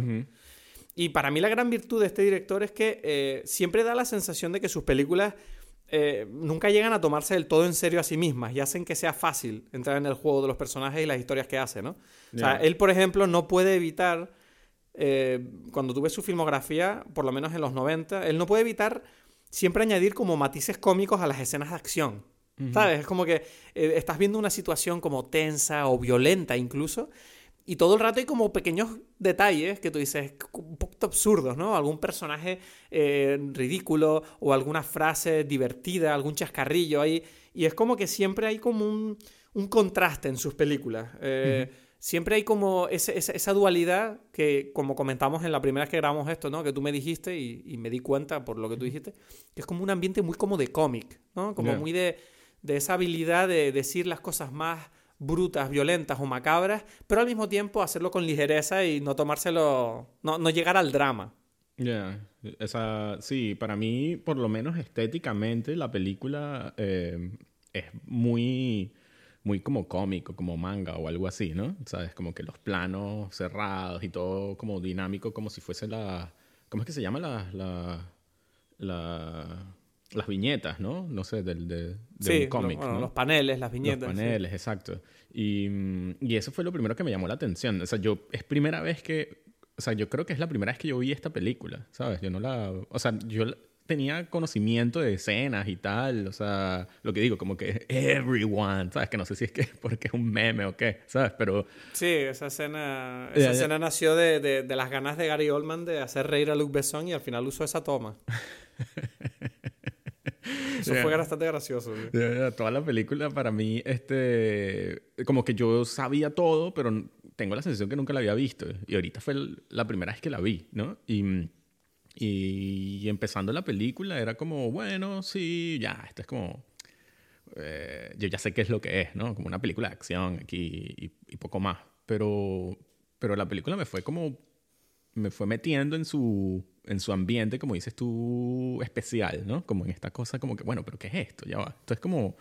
Y para mí la gran virtud de este director es que eh, siempre da la sensación de que sus películas eh, nunca llegan a tomarse del todo en serio a sí mismas y hacen que sea fácil entrar en el juego de los personajes y las historias que hace, ¿no? O sea, él, por ejemplo, no puede evitar, eh, cuando tú ves su filmografía, por lo menos en los 90, él no puede evitar siempre añadir como matices cómicos a las escenas de acción. ¿Sabes? Es como que eh, estás viendo una situación como tensa o violenta incluso, y todo el rato hay como pequeños detalles que tú dices, un poquito absurdos, ¿no? Algún personaje eh, ridículo o alguna frase divertida, algún chascarrillo ahí. Y es como que siempre hay como un, un contraste en sus películas. Eh, Siempre hay como ese- esa, esa dualidad que, como comentamos en la primera vez que grabamos esto, ¿no? Que tú me dijiste y, y me di cuenta por lo que tú dijiste, que es como un ambiente muy como de cómic, ¿no? Como Ya. muy de, de esa habilidad de decir las cosas más brutas, violentas o macabras, pero al mismo tiempo hacerlo con ligereza y no tomárselo, no, no llegar al drama. Ya, esa, sí, para mí, por lo menos estéticamente, la película eh, es muy, muy como cómico, como manga o algo así, ¿no? Sabes, como que los planos cerrados y todo como dinámico, como si fuese la, ¿cómo es que se llama la, la, la- las viñetas, ¿no? No sé, del, de, de sí, un cómic, lo- bueno, ¿no? los paneles, las viñetas. Los sí. paneles, exacto. Y, mm, y eso fue lo primero que me llamó la atención. O sea, yo, es primera vez que, o sea, yo creo que es la primera vez que yo vi esta película, ¿sabes? Yo no la, o sea, yo tenía conocimiento de escenas y tal, o sea, lo que digo, como que everyone, ¿sabes? Que no sé si es que porque es un meme o qué, ¿sabes? Pero, Sí, esa escena, Ya, esa ya. escena nació de, de- de las ganas de Gary Oldman de hacer reír a Luc Besson y al final usó esa toma. Eso Ya. fue bastante gracioso. sí. verdad, toda la película para mí, este, como que yo sabía todo, pero tengo la sensación que nunca la había visto. Y ahorita fue la primera vez que la vi, ¿no? Y, y, empezando la película era como, bueno, sí, ya, esto es como... eh, yo ya sé qué es lo que es, ¿no? Como una película de acción aquí y, y poco más. Pero, pero la película me fue como... Me fue metiendo en su, en su ambiente, como dices tú, especial, ¿no? Como en esta cosa como que, bueno, pero ¿qué es esto? Ya va. Esto es como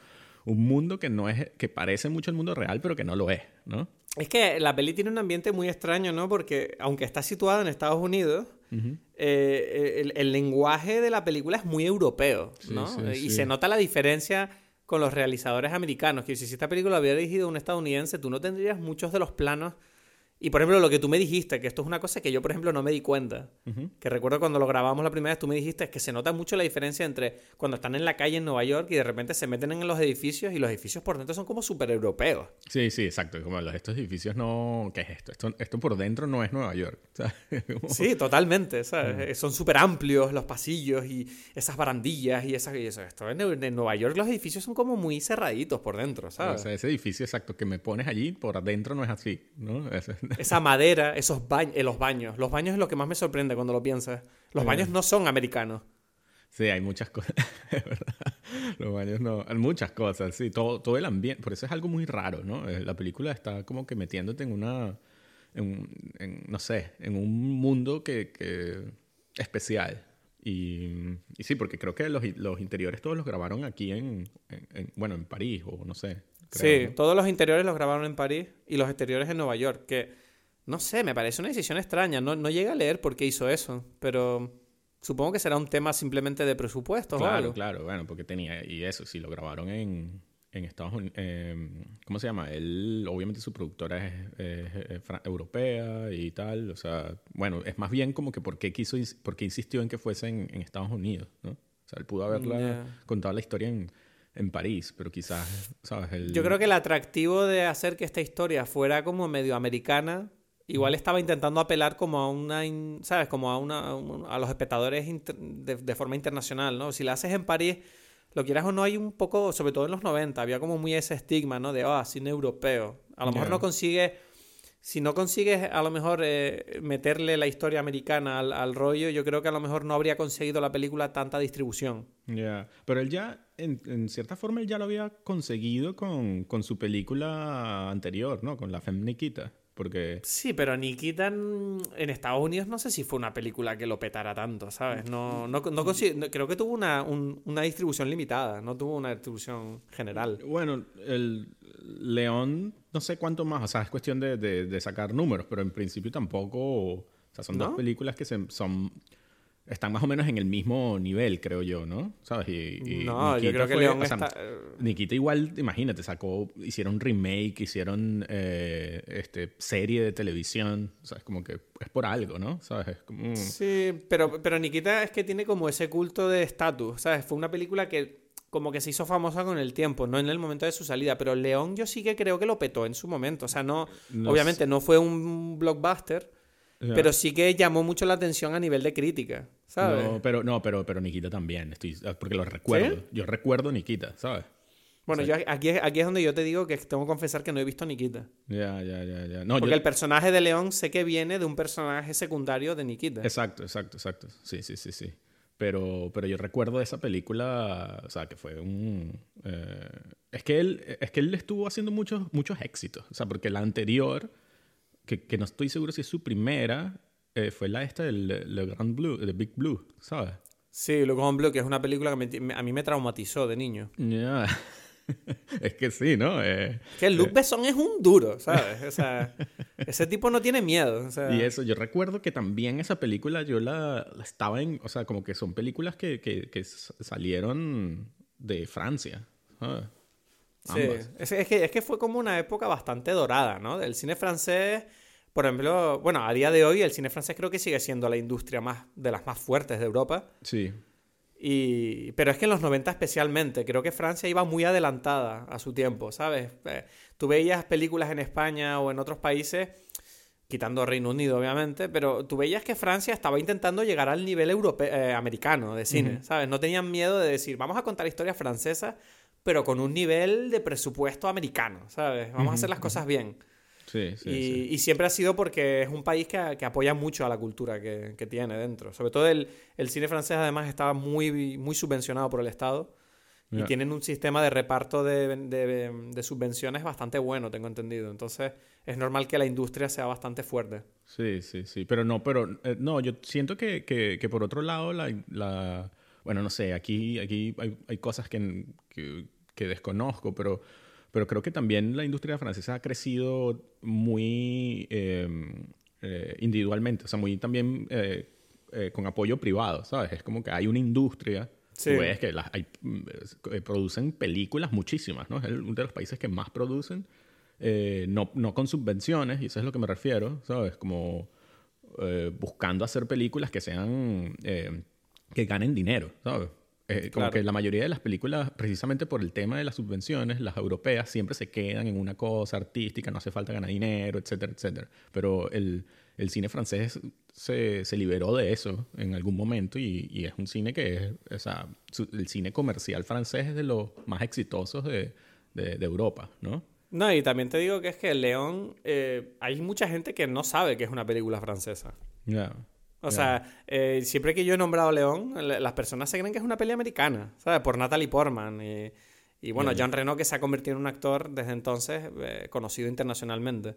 un mundo que no es... Que parece mucho el mundo real, pero que no lo es, ¿no? Es que la peli tiene un ambiente muy extraño, ¿no? Porque aunque está situada en Estados Unidos, eh, el, el lenguaje de la película es muy europeo, Sí, ¿no? sí, y sí. se nota la diferencia con los realizadores americanos. Que si esta película la hubiera dirigido un estadounidense, tú no tendrías muchos de los planos y por ejemplo, lo que tú me dijiste, que esto es una cosa que yo, por ejemplo, no me di cuenta. Que recuerdo cuando lo grabamos la primera vez, tú me dijiste que se nota mucho la diferencia entre cuando están en la calle en Nueva York y de repente se meten en los edificios y los edificios por dentro son como súper europeos. Sí, sí, exacto. Como los, estos edificios no. ¿Qué es esto? esto? Esto por dentro no es Nueva York. Sí, totalmente. Son súper amplios los pasillos y esas barandillas y, esas, y eso. Esto. En, en, Nueva York los edificios son como muy cerraditos por dentro, ¿sabes? O sea, ese edificio exacto que me pones allí por adentro no es así, ¿no? Esa madera, esos baños, eh, los baños. Los baños es lo que más me sorprende cuando lo piensas. Los baños no son americanos. Sí, hay muchas cosas, Los baños no, hay muchas cosas, sí, todo, todo el ambiente, por eso es algo muy raro, ¿no? Eh, la película está como que metiéndote en una, en, no sé, en un mundo que, que especial. Y, y, sí, porque creo que los, los, interiores todos los grabaron aquí en, en, bueno, en París o no sé. Sí, todos los interiores los grabaron en París y los exteriores en Nueva York, que no sé, me parece una decisión extraña. No, no llega a leer por qué hizo eso, pero supongo que será un tema simplemente de presupuesto. Claro, claro, bueno, porque tenía, y eso, si lo grabaron en, en Estados Unidos, em, ¿cómo se llama? Él, obviamente su productora es, europea y tal, o sea, bueno, es más bien como que por qué quiso, por qué insistió en que fuese en, Estados Unidos, ¿no? O sea, él pudo haberla contado la historia en, en París, pero quizás, ¿sabes? Yo creo que el atractivo de hacer que esta historia fuera como medio americana igual estaba intentando apelar como a una, ¿sabes? Como a, una, a los espectadores de, forma internacional, ¿no? Si la haces en París, lo quieras o no, hay un poco, sobre todo en los 90, había como muy ese estigma, ¿no? De, ah, cine europeo. A lo mejor no consigue, si no consigues a lo mejor eh, meterle la historia americana al, rollo, yo creo que a lo mejor no habría conseguido la película tanta distribución. Ya, pero él ya, en, en, cierta forma, él ya lo había conseguido con, con su película anterior, ¿no? Con La Femme Nikita. Porque... Sí, pero Nikita en, Estados Unidos no sé si fue una película que lo petara tanto, ¿sabes? No, no, no, creo que tuvo una, una, distribución limitada, no tuvo una distribución general. Bueno, el León, no sé cuánto más, o sea, es cuestión de, de, sacar números, pero en principio tampoco, o sea, son dos películas que se, son están más o menos en el mismo nivel, creo yo, ¿no? ¿Sabes? Y, no, yo creo que León está... Nikita igual, imagínate, sacó, hicieron remake, hicieron eh, este, serie de televisión, ¿sabes? Como que es por algo, ¿no? ¿Sabes? Como... Sí, pero, pero Nikita es que tiene como ese culto de estatus, ¿sabes? Fue una película que como que se hizo famosa con el tiempo, no en el momento de su salida, pero León yo sí que creo que lo petó en su momento, o sea, no, obviamente no fue un blockbuster, pero sí que llamó mucho la atención a nivel de crítica, ¿sabes? No, pero, no, pero, pero Nikita también, estoy, porque lo recuerdo. Yo recuerdo Nikita, ¿sabes? Bueno, yo aquí, aquí es donde yo te digo que tengo que confesar que no he visto Nikita. Ya, ya, ya, ya. porque el personaje de León sé que viene de un personaje secundario de Nikita. Exacto, exacto, exacto. Sí, sí, sí, sí. Pero, pero yo recuerdo esa película, o sea, que fue un... Eh, es, que él, es que él estuvo haciendo muchos, muchos éxitos, o sea, porque la anterior que, no estoy seguro si es su primera, eh, fue la esta del Le Grand Blue, de Big Blue, ¿sabes? Sí, Le Grand Blue, que es una película que a mí me traumatizó de niño. Es que sí, ¿no? Eh, que Luc eh. Besson es un duro, ¿sabes? O sea, ese tipo no tiene miedo. Y eso, yo recuerdo que también esa película yo la, estaba en, o sea, como que son películas que, que, que salieron de Francia. Sí, es, que, es que fue como una época bastante dorada, ¿no? Del cine francés, por ejemplo, bueno, a día de hoy el cine francés creo que sigue siendo la industria más de las más fuertes de Europa. Sí. Y, pero es que en los 90 especialmente, creo que Francia iba muy adelantada a su tiempo, ¿sabes? Eh, tú veías películas en España o en otros países, quitando Reino Unido obviamente, pero tú veías que Francia estaba intentando llegar al nivel europeo, eh, americano de cine, ¿sabes? No tenían miedo de decir, vamos a contar historias francesas pero con un nivel de presupuesto americano, ¿sabes? Vamos a hacer las cosas bien. Sí, sí, y, y, siempre ha sido porque es un país que, que apoya mucho a la cultura que, que, tiene dentro. Sobre todo el, el cine francés además está muy, muy subvencionado por el Estado. Y tienen un sistema de reparto de, de, de, subvenciones bastante bueno, tengo entendido. Entonces, es normal que la industria sea bastante fuerte. Sí, sí, sí. Pero no, pero eh, no, yo siento que, que, que, por otro lado, la, la, bueno, no sé, aquí, aquí hay, hay cosas que, que desconozco, pero, pero creo que también la industria francesa ha crecido muy em, eh, individualmente, o sea, muy también eh, eh, con apoyo privado, ¿sabes? Es como que hay una industria Tú ves que las, hay, mm, eh, producen películas muchísimas, ¿no? Es uno de los países que más producen, eh, no, no, con subvenciones, y eso es lo que me refiero, ¿sabes? Como buscando hacer películas que sean, que ganen dinero, ¿sabes? Como que la mayoría de las películas, precisamente por el tema de las subvenciones, las europeas siempre se quedan en una cosa artística, no hace falta ganar dinero, etcétera, etcétera. Pero el, el cine francés se, se, liberó de eso en algún momento y, y es un cine que es, o sea, el cine comercial francés es de los más exitosos de, de, Europa, ¿no? No, y también te digo que es que León, eh, hay mucha gente que no sabe que es una película francesa. Ya. O sea, eh, siempre que yo he nombrado León, las personas se creen que es una peli americana, ¿sabes? Por Natalie Portman. Y, y bueno, Jean Reno que se ha convertido en un actor desde entonces eh, conocido internacionalmente.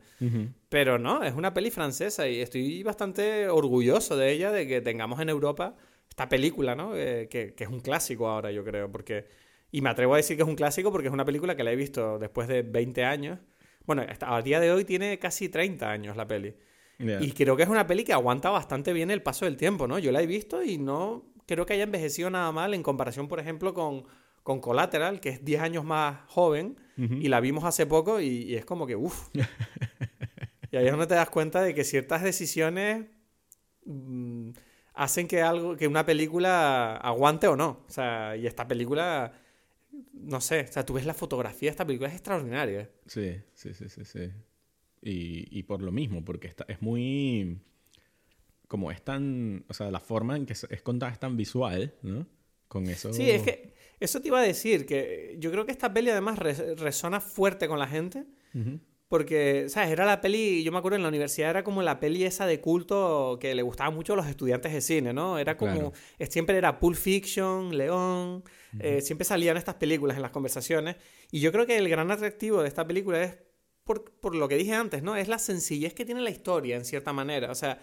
Pero no, es una peli francesa y estoy bastante orgulloso de ella, de que tengamos en Europa esta película, ¿no? Eh, que, que, es un clásico ahora, yo creo, porque... Y me atrevo a decir que es un clásico porque es una película que la he visto después de 20 años. Bueno, hasta, a día de hoy tiene casi 30 años la peli. Y creo que es una peli que aguanta bastante bien el paso del tiempo, ¿no? Yo la he visto y no creo que haya envejecido nada mal en comparación, por ejemplo, con con Collateral, que es 10 años más joven, y la vimos hace poco y, es como que, uff. y ahí es donde te das cuenta de que ciertas decisiones mm, hacen que algo, que una película aguante o no. O sea, y esta película, no sé, o sea, tú ves la fotografía de esta película, es extraordinaria. Sí, sí, sí, sí, sí. Y, y por lo mismo, porque está, es muy... Como es tan... O sea, la forma en que es contada es tan visual, ¿no? Con eso... Sí, es que eso te iba a decir, que yo creo que esta peli además resona fuerte con la gente. Porque, ¿sabes? Era la peli, yo me acuerdo en la universidad era como la peli esa de culto que le gustaba mucho a los estudiantes de cine, ¿no? Era como, siempre era Pulp Fiction, León, eh, siempre salían estas películas en las conversaciones. Y yo creo que el gran atractivo de esta película es por, por lo que dije antes, ¿no? Es la sencillez que tiene la historia, en cierta manera. O sea,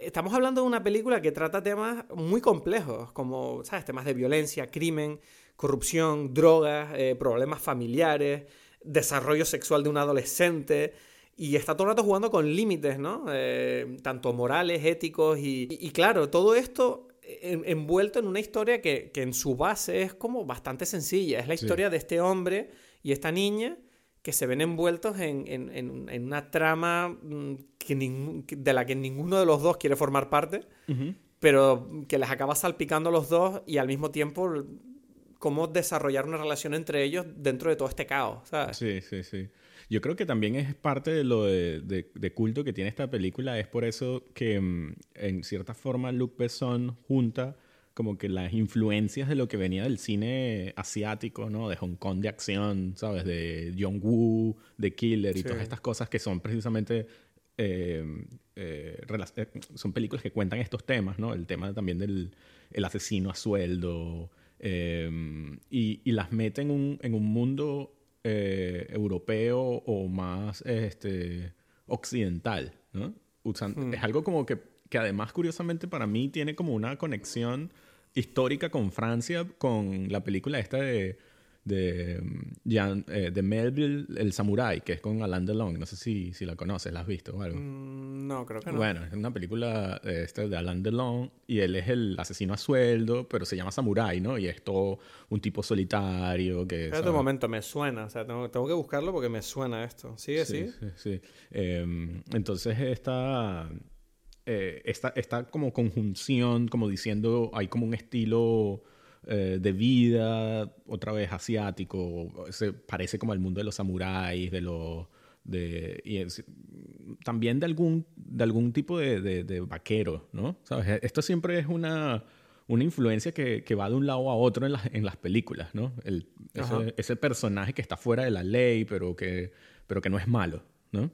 Estamos hablando de una película que trata temas muy complejos, como, ¿sabes? Temas de violencia, crimen, corrupción, drogas, eh, problemas familiares, desarrollo sexual de un adolescente. Y está todo el rato jugando con límites, ¿no? Eh, tanto morales, éticos y, claro, todo esto envuelto en una historia que, que, en su base es como bastante sencilla. Es la historia de este hombre y esta niña que se ven envueltos en, en, en, una trama mm, que de la que ninguno de los dos quiere formar parte, pero que les acaba salpicando a los dos y al mismo tiempo cómo desarrollar una relación entre ellos dentro de todo este caos, ¿sabes? Sí, sí, sí. Yo creo que también es parte de lo de, de, culto que tiene esta película, es por eso que mm, en cierta forma Luc Besson junta como que las influencias de lo que venía del cine asiático, ¿no? De Hong Kong de acción, ¿sabes? De John Woo, de Killer y todas estas cosas que son precisamente... Eh, eh, eh, son películas que cuentan estos temas, ¿no? El tema también del el asesino a sueldo. Y, y, las mete en un, en un mundo europeo o más este, occidental, ¿no? Hmm. Es algo como que, que además, curiosamente, para mí tiene como una conexión histórica con Francia, con la película esta de, de, Jean, eh, de Melville, El Samurai, que es con Alain Delon. No sé si, si la conoces, ¿la has visto o algo? Mm, no, creo que no. Bueno, es una película eh, este de Alain Delon y él es el asesino a sueldo, pero se llama Samurai, ¿no? Y es todo un tipo solitario que... Espérate un momento, me suena. O sea, tengo, tengo, que buscarlo porque me suena esto. ¿Sigue, sí? Sí, sí. Em, entonces esta eh, esta, como conjunción, como diciendo, hay como un estilo eh, de vida, otra vez asiático, se parece como al mundo de los samuráis, de los... De, y también de algún, de algún tipo de, de, vaquero, ¿no? ¿Sabes? Esto siempre es una, una influencia que, que, va de un lado a otro en, en las películas, ¿no? El, ese, ese, personaje que está fuera de la ley, pero que, pero que no es malo, ¿no?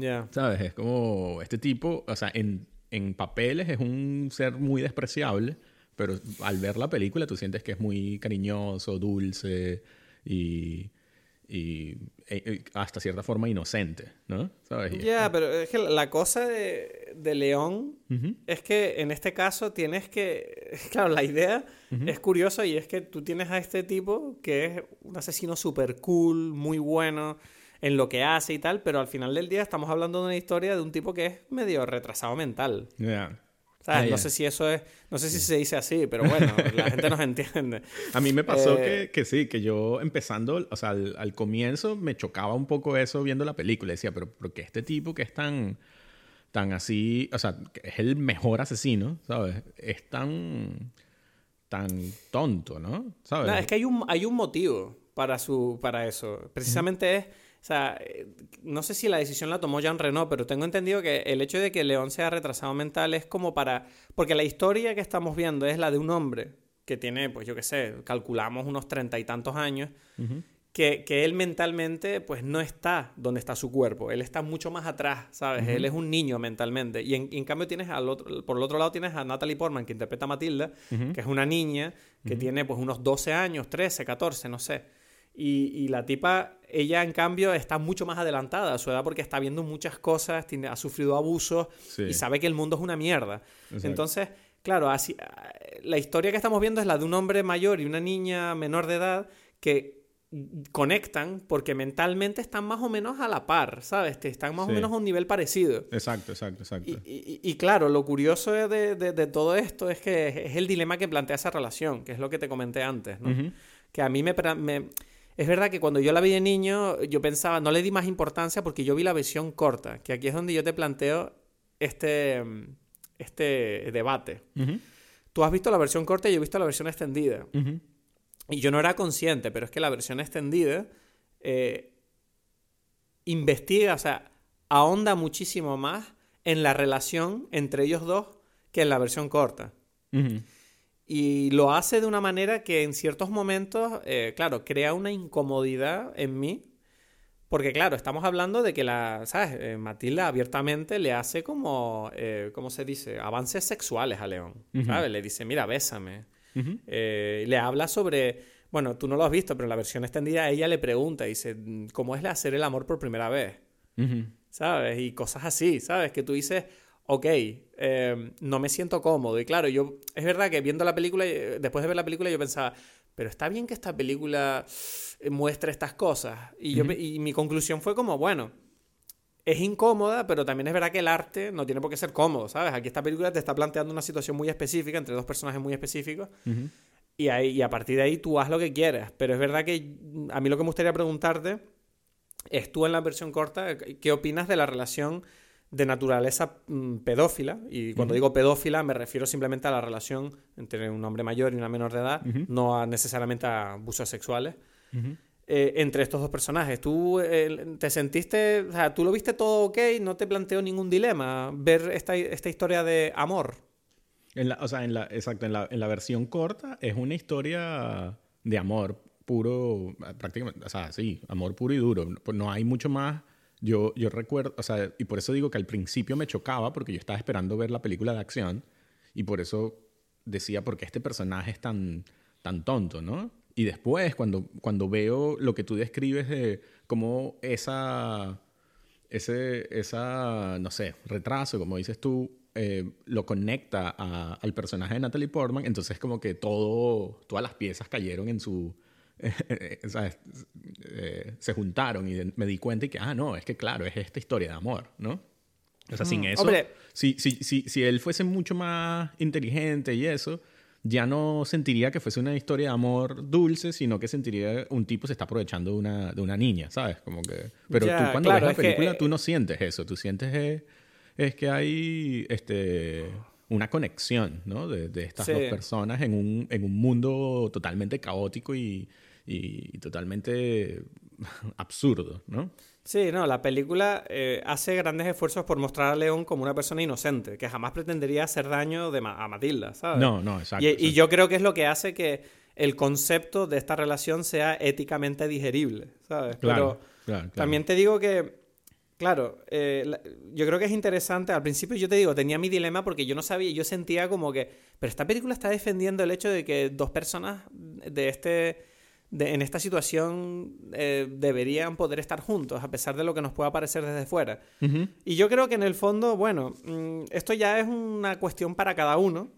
Ya. ¿Sabes? Es como este tipo, o sea, en, en papeles es un ser muy despreciable, pero al ver la película tú sientes que es muy cariñoso, dulce y, y, e, e, hasta cierta forma inocente, ¿no? ¿Sabes? Ya, pero es que la cosa de, de León es que en este caso tienes que... Claro, la idea es curiosa y es que tú tienes a este tipo que es un asesino súper cool, muy bueno en lo que hace y tal, pero al final del día estamos hablando de una historia de un tipo que es medio retrasado mental. ¿Sabes? Ah, no sé si eso es, no sé si se dice así, pero bueno, la gente nos entiende. A mí me pasó Eh, que, que sí, que yo empezando, o sea, al, al comienzo me chocaba un poco eso viendo la película. Decía, pero ¿por qué este tipo que es tan, tan así, o sea, que es el mejor asesino, ¿sabes? Es tan, tan tonto, ¿no? ¿Sabes? No, es que hay un, hay un motivo para, su, para eso. Precisamente es, o sea, eh, no sé si la decisión la tomó Jean Renault, pero tengo entendido que el hecho de que León sea retrasado mental es como para... Porque la historia que estamos viendo es la de un hombre que tiene, pues yo qué sé, calculamos unos treinta y tantos años, que, que él mentalmente pues no está donde está su cuerpo, él está mucho más atrás, ¿sabes? Él es un niño mentalmente. Y en, y en cambio tienes al otro, por el otro lado tienes a Natalie Portman que interpreta a Matilda, que es una niña que tiene pues unos 12 años, 13, 14, no sé. Y, y la tipa, ella en cambio está mucho más adelantada a su edad porque está viendo muchas cosas, tiene, ha sufrido abusos Sí. y sabe que el mundo es una mierda. Exacto. Entonces, claro, así, la historia que estamos viendo es la de un hombre mayor y una niña menor de edad que conectan porque mentalmente están más o menos a la par, ¿sabes? Que están más Sí. o menos a un nivel parecido. Exacto, exacto, exacto. Y, y- y claro, lo curioso de, de- de todo esto es que es el dilema que plantea esa relación, que es lo que te comenté antes, ¿no? Ujú. Que a mí me, me- Es verdad que cuando yo la vi de niño, yo pensaba, no le di más importancia porque yo vi la versión corta, que aquí es donde yo te planteo este, este debate. Tú has visto la versión corta y yo he visto la versión extendida. Y yo no era consciente, pero es que la versión extendida eh, investiga, o sea, ahonda muchísimo más en la relación entre ellos dos que en la versión corta. Y lo hace de una manera que en ciertos momentos, eh, claro, crea una incomodidad en mí. Porque, claro, estamos hablando de que la, ¿sabes? Eh, Matilda abiertamente le hace como, eh, ¿cómo se dice? Avances sexuales a León. ¿sabes? Le dice, mira, bésame. Eh, le habla sobre, bueno, tú no lo has visto, pero en la versión extendida ella le pregunta, dice, ¿cómo es hacer el amor por primera vez? ¿Sabes? Y cosas así, ¿sabes? Que tú dices, ok, eh, no me siento cómodo. Y claro, yo, es verdad que viendo la película, eh, después de ver la película, yo pensaba, pero está bien que esta película eh, muestre estas cosas. Y, yo, y mi conclusión fue como, bueno, es incómoda, pero también es verdad que el arte no tiene por qué ser cómodo, ¿sabes? Aquí esta película te está planteando una situación muy específica entre dos personajes muy específicos. Y, ahí, y a partir de ahí tú haz lo que quieras. Pero es verdad que a mí lo que me gustaría preguntarte es tú en la versión corta, ¿qué opinas de la relación de naturaleza mm, pedófila? Y cuando digo pedófila me refiero simplemente a la relación entre un hombre mayor y una menor de edad, no a necesariamente a abusos sexuales. Eh, entre estos dos personajes, ¿tú eh, te sentiste, o sea, tú lo viste todo ok, no te planteó ningún dilema ver esta, esta historia de amor? En la, o sea, en la, exacto, en la, en la versión corta es una historia de amor puro, prácticamente, o sea, sí, amor puro y duro. Pues no hay mucho más. Yo, yo recuerdo, o sea, y por eso digo que al principio me chocaba porque yo estaba esperando ver la película de acción y por eso decía, porque este personaje es tan, tan tonto, ¿no? Y después, cuando, cuando veo lo que tú describes de cómo esa, ese, esa, no sé, retraso, como dices tú, eh, lo conecta a- al personaje de Natalie Portman, entonces como que todo, todas las piezas cayeron en su... ¿sabes? Eh, se juntaron y me di cuenta y que, ah, no, es que claro, es esta historia de amor, ¿no? O sea, sin Mm, eso, hombre. si, si, si, si él fuese mucho más inteligente y eso, ya no sentiría que fuese una historia de amor dulce, sino que sentiría un tipo se está aprovechando de una, de una niña, ¿sabes? Como que... Pero Ya, tú cuando claro, ves la es que, película, eh, tú no sientes eso. Tú sientes es, es que hay este, una conexión, ¿no? De, de estas Sí. dos personas en un, en un mundo totalmente caótico y, y totalmente absurdo, ¿no? Sí, no, la película eh, hace grandes esfuerzos por mostrar a León como una persona inocente, que jamás pretendería hacer daño de Ma- a Matilda, ¿sabes? No, no, exacto. y, yo creo que es lo que hace que el concepto de esta relación sea éticamente digerible, ¿sabes? Claro, Pero claro, claro. también te digo que, claro, eh, la- yo creo que es interesante. Al principio yo te digo, tenía mi dilema porque yo no sabía, yo sentía como que, pero esta película está defendiendo el hecho de que dos personas de este, de- en esta situación eh, deberían poder estar juntos, a pesar de lo que nos pueda parecer desde fuera. Y yo creo que en el fondo, bueno, mm, esto ya es una cuestión para cada uno.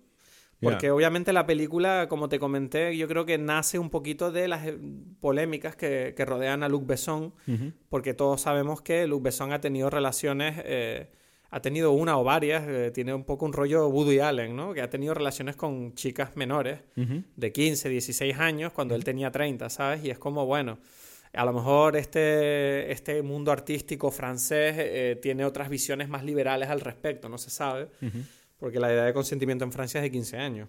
Porque obviamente la película, como te comenté, yo creo que nace un poquito de las eh, polémicas que, que rodean a Luc Besson, porque todos sabemos que Luc Besson ha tenido relaciones eh, ha tenido una o varias, eh, tiene un poco un rollo Woody Allen, ¿no? Que ha tenido relaciones con chicas menores de 15, 16 años cuando él tenía 30, ¿sabes? Y es como, bueno, a lo mejor este, este mundo artístico francés eh, tiene otras visiones más liberales al respecto, no se sabe. Porque la edad de consentimiento en Francia es de 15 años.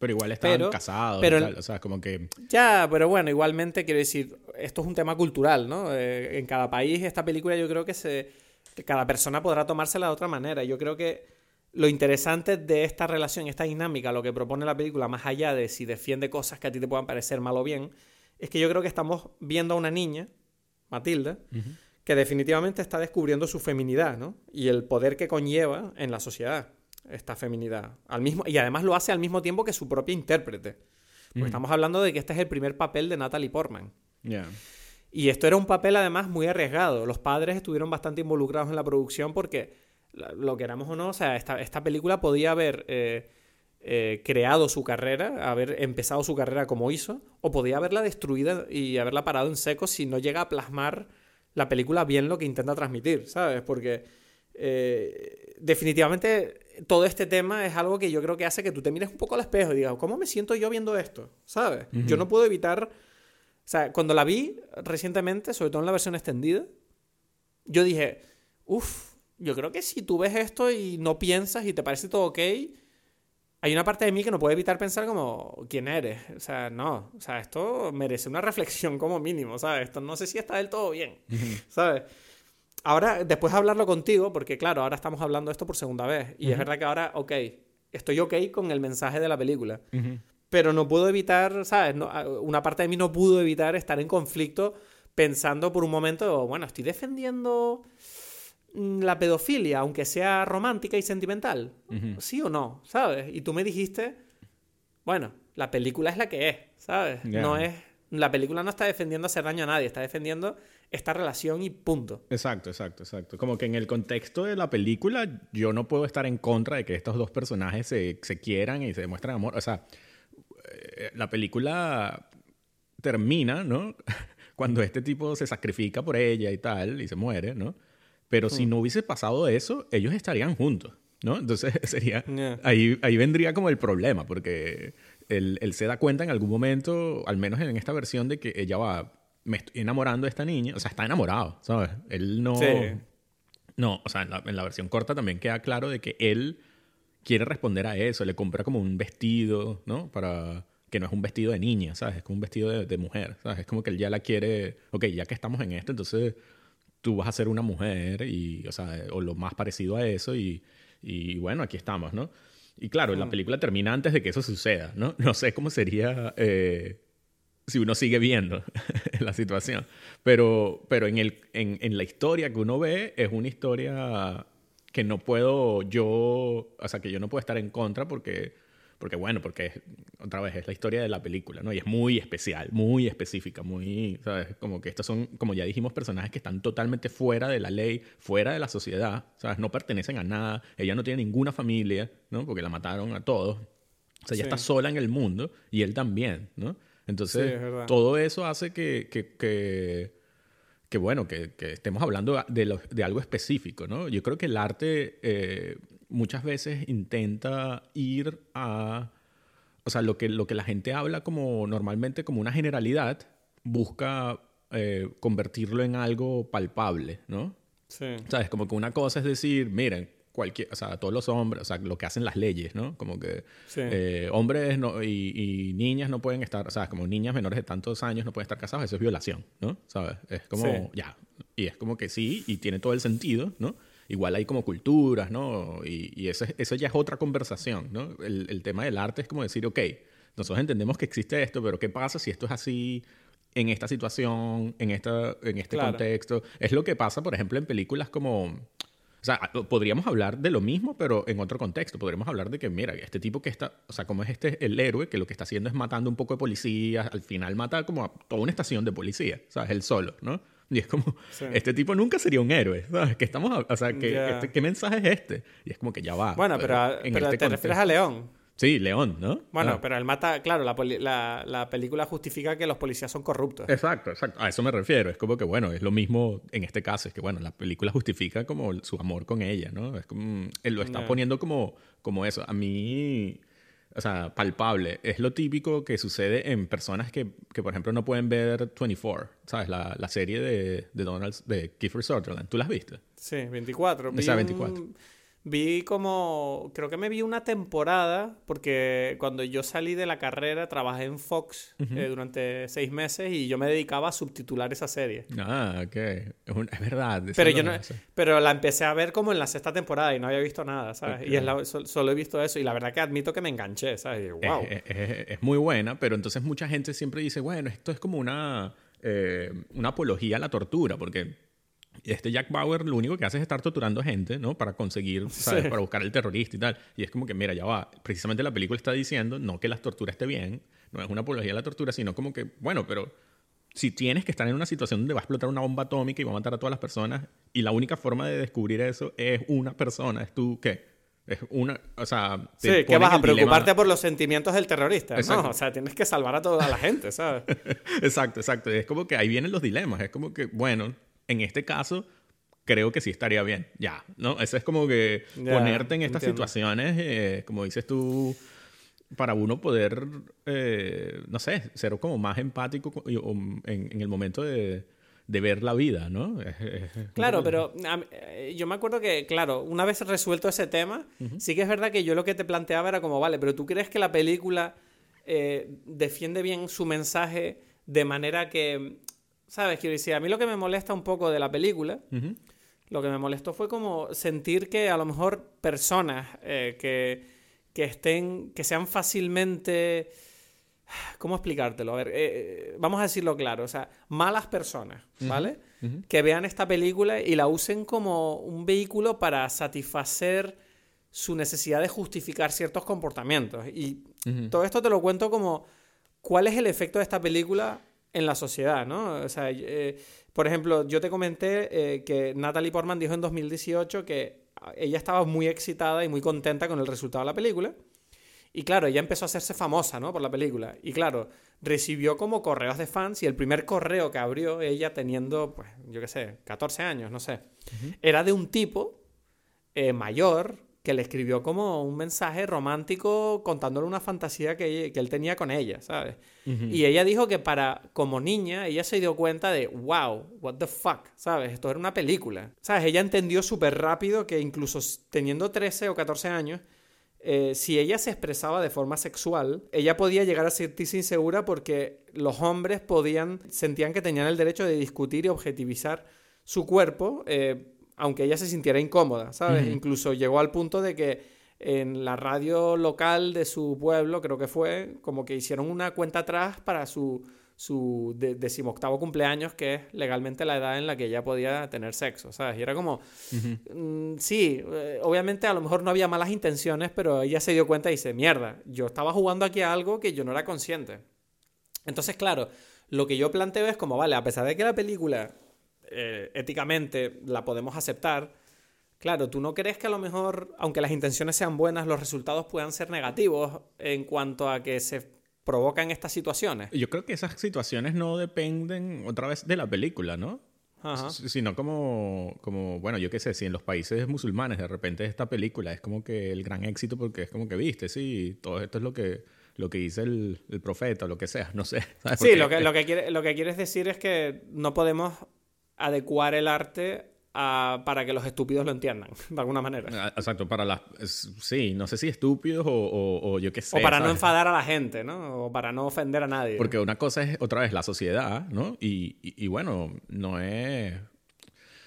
Pero igual están casados pero, y tal. O sea, como que... Ya, pero bueno, igualmente quiero decir, esto es un tema cultural, ¿no? Eh, en cada país esta película yo creo que se... Que cada persona podrá tomársela de otra manera. Yo creo que lo interesante de esta relación, esta dinámica, lo que propone la película, más allá de si defiende cosas que a ti te puedan parecer mal o bien, es que yo creo que estamos viendo a una niña, Matilda, que definitivamente está descubriendo su feminidad, ¿no? Y el poder que conlleva en la sociedad esta feminidad. Al mismo, y además lo hace al mismo tiempo que su propia intérprete. Porque estamos hablando de que este es el primer papel de Natalie Portman. Y esto era un papel además muy arriesgado. Los padres estuvieron bastante involucrados en la producción porque, lo queramos o no, o sea, esta, esta película podía haber eh, eh, creado su carrera, haber empezado su carrera como hizo, o podía haberla destruido y haberla parado en seco si no llega a plasmar la película bien lo que intenta transmitir, ¿sabes? Porque eh, definitivamente todo este tema es algo que yo creo que hace que tú te mires un poco al espejo y digas, ¿cómo me siento yo viendo esto? ¿Sabes? Yo no puedo evitar... O sea, cuando la vi recientemente, sobre todo en la versión extendida, yo dije, uff, yo creo que si tú ves esto y no piensas y te parece todo ok, hay una parte de mí que no puede evitar pensar como, ¿quién eres? O sea, no, o sea, esto merece una reflexión como mínimo, ¿sabes? Esto no sé si está del todo bien, ¿sabes? ahora, después de hablarlo contigo, porque claro, ahora estamos hablando esto por segunda vez. Y es verdad que ahora, ok, estoy ok con el mensaje de la película. Pero no puedo evitar, ¿sabes? una parte de mí no pudo evitar estar en conflicto pensando por un momento, bueno, estoy defendiendo mm, la pedofilia, aunque sea romántica y sentimental. ¿Sí o no? ¿Sabes? Y tú me dijiste, bueno, la película es la que es, ¿sabes? No es la película no está defendiendo hacer daño a nadie, está defendiendo esta relación y punto. Exacto, exacto, exacto. Como que en el contexto de la película, yo no puedo estar en contra de que estos dos personajes se, se quieran y se demuestren amor. O sea, eh, la película termina, ¿no? Cuando este tipo se sacrifica por ella y tal, y se muere, ¿no? Pero si hmm. no hubiese pasado eso, ellos estarían juntos, ¿no? Entonces sería... Ahí, ahí vendría como el problema, porque él, se da cuenta en algún momento, al menos en esta versión, de que ella va, me estoy enamorando de esta niña, o sea, está enamorado, ¿sabes? Él no... No, o sea, en la, versión corta también queda claro de que él quiere responder a eso, le compra como un vestido, ¿no? Para que no es un vestido de niña, ¿sabes? Es como un vestido de, mujer, ¿sabes? Es como que él ya la quiere, ok, ya que estamos en esto, entonces tú vas a ser una mujer y, o sea, o lo más parecido a eso y, y bueno, aquí estamos, ¿no? Y claro, la película termina antes de que eso suceda, ¿no? No sé cómo sería eh, si uno sigue viendo la situación. Pero, pero en, el, en, en, la historia que uno ve, es una historia que no puedo yo, o sea, que yo no puedo estar en contra porque porque bueno, porque otra vez es la historia de la película, ¿no? Y es muy especial, muy específica, muy, ¿sabes? Como que estos son, como ya dijimos, personajes que están totalmente fuera de la ley, fuera de la sociedad, ¿sabes? No pertenecen a nada, ella no tiene ninguna familia, ¿no? Porque la mataron a todos. O sea, ella está sola en el mundo y él también, ¿no? Entonces, todo eso hace que, que, que, bueno, que, estemos hablando de, de, algo específico, ¿no? Yo creo que el arte eh, muchas veces intenta ir a, o sea, lo que, lo que la gente habla como normalmente como una generalidad, busca eh, convertirlo en algo palpable, ¿no? Sí. ¿Sabes? Como que una cosa es decir, miren, cualquier, o sea, todos los hombres, o sea, lo que hacen las leyes, ¿no? Como que eh, hombres y, niñas no pueden estar, o sea, como niñas menores de tantos años no pueden estar casados, eso es violación, ¿no? ¿Sabes? Es como, ya, y es como que sí, y tiene todo el sentido, ¿no? igual hay como culturas, ¿no? Y, y eso, eso, ya es otra conversación, ¿no? El, el, tema del arte es como decir, ok, nosotros entendemos que existe esto, pero ¿qué pasa si esto es así en esta situación, en, esta, en este contexto? Es lo que pasa, por ejemplo, en películas como... O sea, podríamos hablar de lo mismo, pero en otro contexto. Podríamos hablar de que, mira, este tipo que está, o sea, como es este el héroe, que lo que está haciendo es matando un poco de policías, al final mata como a toda una estación de policía, o sea, es él solo, ¿no? Y es como, este tipo nunca sería un héroe, ¿sabes? Que estamos, o sea, que, este, ¿qué mensaje es este? Y es como que ya va. Bueno, pero, este te refieres a León. Sí, León, ¿no? Bueno, Ah. pero él mata, claro, la, la- la película justifica que los policías son corruptos. Exacto, exacto. A eso me refiero. Es como que, bueno, es lo mismo en este caso. Es que, bueno, la película justifica como su amor con ella, ¿no? Es como, él lo está poniendo como, como eso. A mí, o sea, palpable. Es lo típico que sucede en personas que, que por ejemplo, no pueden ver 24, ¿sabes? La, la serie de, de Donald, de Kiefer Sutherland. ¿Tú la has visto? Sí, 24. Vi Esa un- 24. Vi como, creo que me vi una temporada, porque cuando yo salí de la carrera trabajé en Fox eh, durante seis meses y yo me dedicaba a subtitular esa serie. Ah, ok. Es, verdad. Pero yo no, pero la empecé a ver como en la sexta temporada y no había visto nada, ¿sabes? Y es la- so- solo he visto eso y la verdad que admito que me enganché, ¿sabes? Y, wow. Es, es- es- es muy buena, pero entonces mucha gente siempre dice, bueno, esto es como una, eh, una apología a la tortura, porque este Jack Bauer lo único que hace es estar torturando gente, ¿no? Para conseguir, ¿sabes? Sí. Para buscar al terrorista y tal. Y es como que, mira, ya va. Precisamente la película está diciendo, no que la tortura esté bien, no es una apología a la tortura, sino como que, bueno, pero si tienes que estar en una situación donde va a explotar una bomba atómica y va a matar a todas las personas, y la única forma de descubrir eso es una persona, es tú, ¿qué? Es una, o sea... te Sí, que vas a dilema- preocuparte por los sentimientos del terrorista, Exacto. ¿no? O sea, tienes que salvar a toda la gente, ¿sabes? Exacto, exacto. Es como que ahí vienen los dilemas. Es como que, bueno, en este caso, creo que sí estaría bien. Ya, ¿no? Eso es como que Ya, ponerte en estas entiendo. situaciones, eh, como dices tú, para uno poder, eh, no sé, ser como más empático en, en el momento de, de ver la vida, ¿no? Claro, pero mí- eh, yo me acuerdo que, claro, una vez resuelto ese tema, sí que es verdad que yo lo que te planteaba era como, vale, pero ¿tú crees que la película eh, defiende bien su mensaje de manera que, ¿sabes? Quiero decir, a mí lo que me molesta un poco de la película, lo que me molestó fue como sentir que a lo mejor personas eh, que, que estén, que sean fácilmente... ¿Cómo explicártelo? A ver, eh, vamos a decirlo claro, o sea, malas personas, ¿vale? Que vean esta película y la usen como un vehículo para satisfacer su necesidad de justificar ciertos comportamientos. Y todo esto te lo cuento como cuál es el efecto de esta película en la sociedad, ¿no? O sea, eh, por ejemplo, yo te comenté eh, que Natalie Portman dijo en 2018 que ella estaba muy excitada y muy contenta con el resultado de la película. Y claro, ella empezó a hacerse famosa, ¿no? Por la película. Y claro, recibió como correos de fans y el primer correo que abrió ella teniendo, pues, yo qué sé, 14 años, no sé, era de un tipo eh, mayor que le escribió como un mensaje romántico contándole una fantasía que, que él tenía con ella, ¿sabes? Y ella dijo que para, como niña, ella se dio cuenta de, wow, what the fuck, ¿sabes? Esto era una película. ¿Sabes? Ella entendió súper rápido que incluso teniendo 13 o 14 años, eh, si ella se expresaba de forma sexual, ella podía llegar a sentirse insegura porque los hombres podían, sentían que tenían el derecho de discutir y objetivizar su cuerpo, eh, aunque ella se sintiera incómoda, ¿sabes? Incluso llegó al punto de que en la radio local de su pueblo, creo que fue, como que hicieron una cuenta atrás para su, su de- decimoctavo cumpleaños, que es legalmente la edad en la que ella podía tener sexo, ¿sabes? Y era como, mm, sí, eh, obviamente a lo mejor no había malas intenciones, pero ella se dio cuenta y dice, mierda, yo estaba jugando aquí a algo que yo no era consciente. Entonces, claro, lo que yo planteo es como, vale, a pesar de que la película eh, éticamente la podemos aceptar, claro, ¿tú no crees que a lo mejor, aunque las intenciones sean buenas, los resultados puedan ser negativos en cuanto a que se provocan estas situaciones? Yo creo que esas situaciones no dependen otra vez de la película, ¿no? Ajá. Sino como, como, bueno, yo qué sé, si en los países musulmanes de repente esta película es como que el gran éxito porque es como que viste, sí, todo esto es lo que, lo que dice el, el profeta o lo que sea, no sé. Sí, Porque- lo que, lo, que quiere, lo que quieres decir es que no podemos adecuar el arte a- para que los estúpidos lo entiendan, de alguna manera. Ah, Exacto, para las... Sí, no sé si estúpidos o, o, o yo qué sé. O para no ¿sabes? enfadar a la gente, ¿no? O para no ofender a nadie. Porque una cosa es otra vez la sociedad, ¿no? Y, y- y bueno, no es...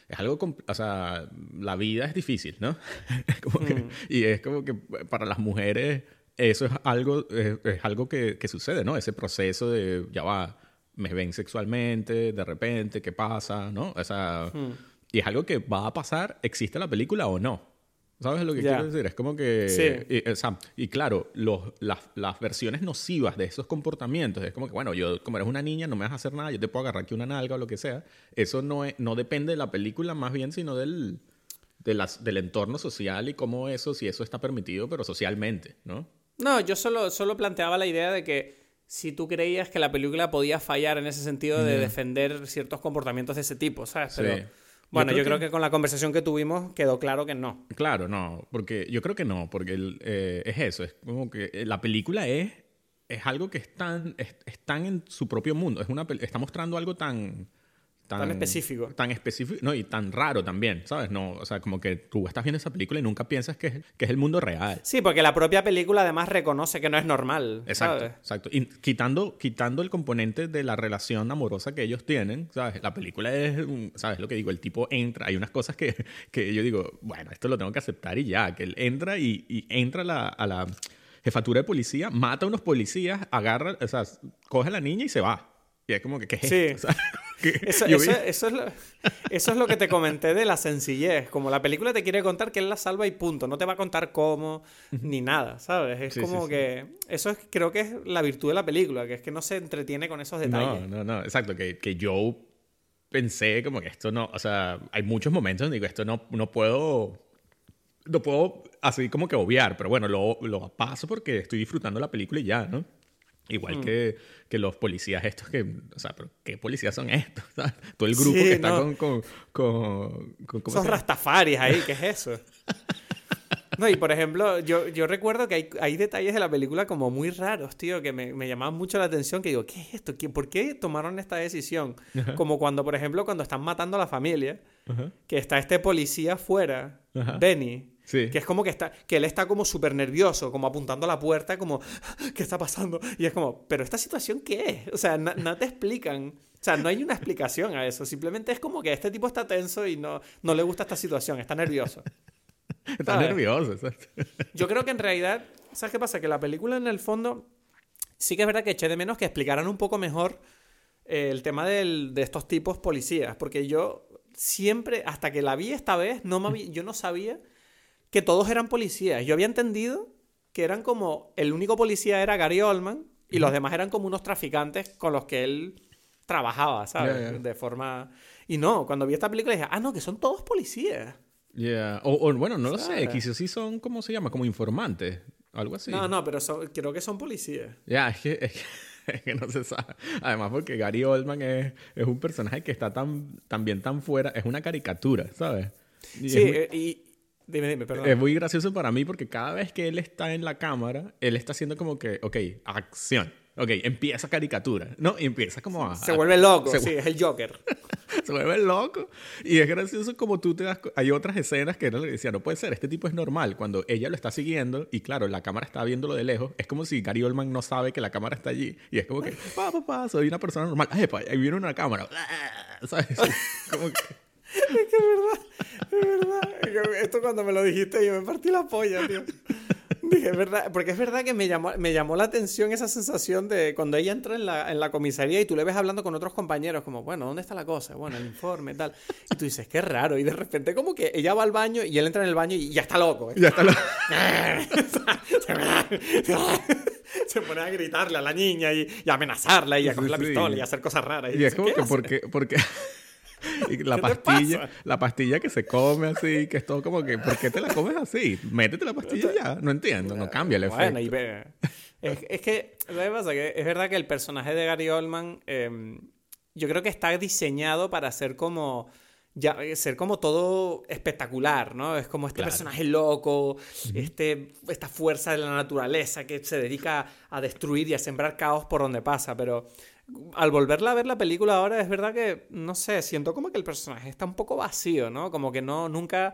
Es algo... O sea, la vida es difícil, ¿no? Como que- Mm. y es como que para las mujeres eso es algo, es, es algo que, que sucede, ¿no? Ese proceso de, ya va, me ven sexualmente, de repente, ¿qué pasa? ¿No? O sea, Mm. y es algo que va a pasar, existe la película o no. ¿Sabes lo que quiero decir? Es como que... Sí. Y, o sea, y claro, los, las, las versiones nocivas de esos comportamientos, es como que, bueno, yo como eres una niña, no me vas a hacer nada, yo te puedo agarrar aquí una nalga o lo que sea. Eso no, es, no depende de la película más bien, sino del, de las, del entorno social y cómo eso, si eso está permitido, pero socialmente, ¿no? No, yo solo, solo planteaba la idea de que si tú creías que la película podía fallar en ese sentido de defender ciertos comportamientos de ese tipo, ¿sabes? Sí. Pero, Yo bueno, creo yo creo que- que con la conversación que tuvimos quedó claro que no. Claro, no, porque yo creo que no, porque el, eh, es eso, es como que eh, la película es, es algo que es tan, es, es tan en su propio mundo, es una, está mostrando algo tan... Tan específico. Tan específico, no, y tan raro también, ¿sabes? No, o sea, como que tú estás viendo esa película y nunca piensas que es, que es el mundo real. Sí, porque la propia película además reconoce que no es normal. Exacto, ¿sabes? exacto. Y quitando, quitando el componente de la relación amorosa que ellos tienen, ¿sabes? La película es, ¿sabes? Lo que digo, el tipo entra, hay unas cosas que, que yo digo, bueno, esto lo tengo que aceptar y ya, que él entra y, y entra a la, a la jefatura de policía, mata a unos policías, agarra, o sea, coge a la niña y se va. Y es como que, ¿qué es Sí. esto? O sea, que Eso, eso- eso es lo, eso es lo que te comenté de la sencillez. Como la película te quiere contar que él la salva y punto. No te va a contar cómo ni nada, ¿sabes? Es Sí, como sí. que. Eso es, creo que es la virtud de la película, que es que no se entretiene con esos detalles. No, no, no, exacto, que, que yo pensé como que esto no, o sea, hay muchos momentos donde digo, esto no, no puedo, no puedo así como que obviar, pero bueno, lo, lo paso porque estoy disfrutando la película y ya, ¿no? Igual que, que los policías estos que, o sea, pero ¿qué policías son estos? ¿Sabes? Todo el grupo Sí, que está no. con, con, con, con- ¿cómo Esos se llama? rastafaris ahí, ¿qué es eso? No, y por ejemplo, yo, yo recuerdo que hay, hay detalles de la película como muy raros, tío, que me, me llamaban mucho la atención, que digo, ¿qué es esto? ¿Qué- ¿Por qué tomaron esta decisión? Como cuando, por ejemplo, cuando están matando a la familia, Ajá. que está este policía afuera, Ajá. Benny, Sí. que es como que está, que él está como súper nervioso, como apuntando a la puerta, como, ¿qué está pasando? Y es como, ¿pero esta situación qué es? O sea, no, no te explican. O sea, no hay una explicación a eso. Simplemente es como que este tipo está tenso y no, no le gusta esta situación, está nervioso. Está ¿sabes? nervioso, exacto. Yo creo que en realidad, ¿sabes qué pasa? Que la película en el fondo sí que es verdad que eché de menos que explicaran un poco mejor eh, el tema del- de estos tipos policías, porque yo siempre, hasta que la vi esta vez, no me había- yo no sabía que todos eran policías. Yo había entendido que eran como, el único policía era Gary Oldman y los demás eran como unos traficantes con los que él trabajaba, ¿sabes? De forma... Y no, cuando vi esta película dije, ah, no, que son todos policías. Yeah. O, o, bueno, no lo sé, quizás sí son, ¿cómo se llama? Como informantes, algo así. No, no, pero son- creo que son policías. Ya, es que, es que, es que no se sabe. Además, porque Gary Oldman es, es un personaje que está tan, también tan fuera, es una caricatura, ¿sabes? Y Sí, muy, eh, y... Dime, dime, perdón. es muy gracioso para mí porque cada vez que él está en la cámara, él está haciendo como que, ok, acción. Ok, empieza caricatura, ¿no? Y empieza como a... Se vuelve loco, se sí, es el Joker. se vuelve loco. Y es gracioso como tú te das... Hay otras escenas que él le decía, no puede ser, este tipo es normal. Cuando ella lo está siguiendo y claro, la cámara está viéndolo de lejos, es como si Gary Oldman no sabe que la cámara está allí. Y es como que, pa, pa, pa, soy una persona normal. Ay, pa, ahí viene una cámara. ¿Sabes? Como que... Es que es verdad, es verdad. Es Esto cuando me lo dijiste yo me partí la polla, tío. Dije, es verdad, porque es verdad que me llamó, me llamó la atención esa sensación de cuando ella entra en la, en la comisaría y tú le ves hablando con otros compañeros, como, bueno, ¿dónde está la cosa? Bueno, el informe, tal. Y tú dices, qué raro. Y de repente como que ella va al baño y él entra en el baño y ya está loco. ¿eh? Ya está lo... Se pone a gritarle a la niña y, y a amenazarla y a Sí, coger la sí. pistola y a hacer cosas raras. Y es dices, como ¿qué que porque... porque... y la ¿Qué te pastilla, la pastilla que se come así, que es todo como que, ¿por qué te la comes así? Métete la pastilla y ya. No entiendo, no cambia el efecto. Bueno, y ve- es, es que, lo que pasa que es verdad que el personaje de Gary Oldman, eh, yo creo que está diseñado para ser como, ya, eh, ser como todo espectacular, ¿no? Es como este Claro. personaje loco, este, esta fuerza de la naturaleza que se dedica a destruir y a sembrar caos por donde pasa, pero al volverla a ver la película ahora es verdad que, no sé, siento como que el personaje está un poco vacío, ¿no? Como que no, nunca...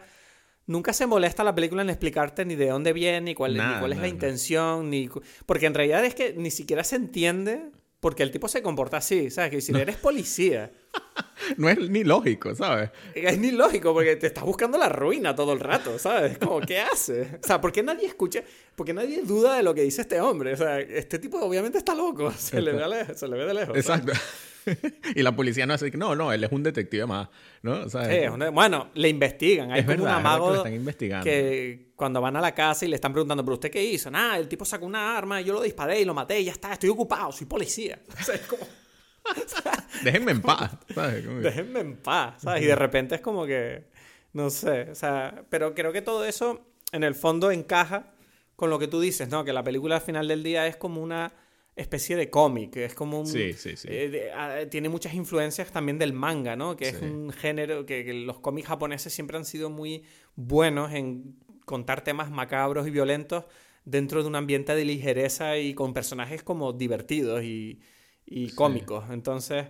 Nunca se molesta la película en explicarte ni de dónde viene, ni cuál, ni cuál es la nada, intención, ni... Porque en realidad es que ni siquiera se entiende porque el tipo se comporta así, ¿sabes? Que si eres policía, No es ni lógico, ¿sabes? es ni lógico porque te estás buscando la ruina todo el rato, ¿sabes? Como, ¿qué hace? O sea, ¿por qué nadie escucha? Porque nadie duda de lo que dice este hombre. O sea, este tipo obviamente está loco, se, le ve, se le ve de lejos. ¿sabes? Y la policía no hace que no, no, él es un detective más, ¿no? O sea, Sí, es una- bueno, le investigan. Hay Es como verdad, un es verdad que amago están investigando. que cuando van a la casa y le están preguntando, ¿pero usted qué hizo? Nada, el tipo sacó una arma, yo lo disparé y lo maté y ya está, estoy ocupado, soy policía. O sea, es como, déjenme en paz, ¿sabes? Como que- déjenme en paz, ¿sabes? Y de repente es como que, no sé, o sea, pero creo que todo eso en el fondo encaja con lo que tú dices, ¿no? Que la película al final del día es como una especie de cómic, es como un... Sí, sí, sí. eh, de- ah, tiene muchas influencias también del manga, ¿no? Que es un género que, que los cómics japoneses siempre han sido muy buenos en contar temas macabros y violentos dentro de un ambiente de ligereza y con personajes como divertidos y, cómicos. Entonces,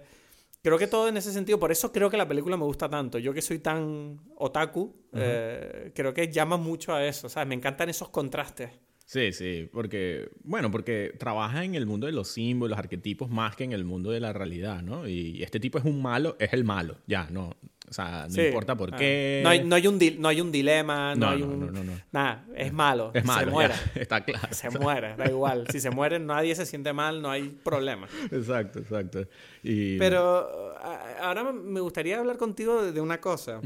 creo que todo en ese sentido, por eso creo que la película me gusta tanto. Yo que soy tan otaku, eh, creo que llama mucho a eso, ¿sabes? Me encantan esos contrastes. Sí, sí, porque, bueno, porque trabaja en el mundo de los símbolos, arquetipos, más que en el mundo de la realidad, ¿no? Y este tipo es un malo, es el malo, ya, no, o sea, no Sí. importa por Ah. qué. No hay, no hay un, no hay un dilema, no, No, hay no, un... no, no, no. Nada, es malo. Es malo, Se muere. está claro. Se muere, da igual. Si se muere, nadie se siente mal, no hay problema. Exacto, exacto. Y, Pero ahora me gustaría hablar contigo de- una cosa,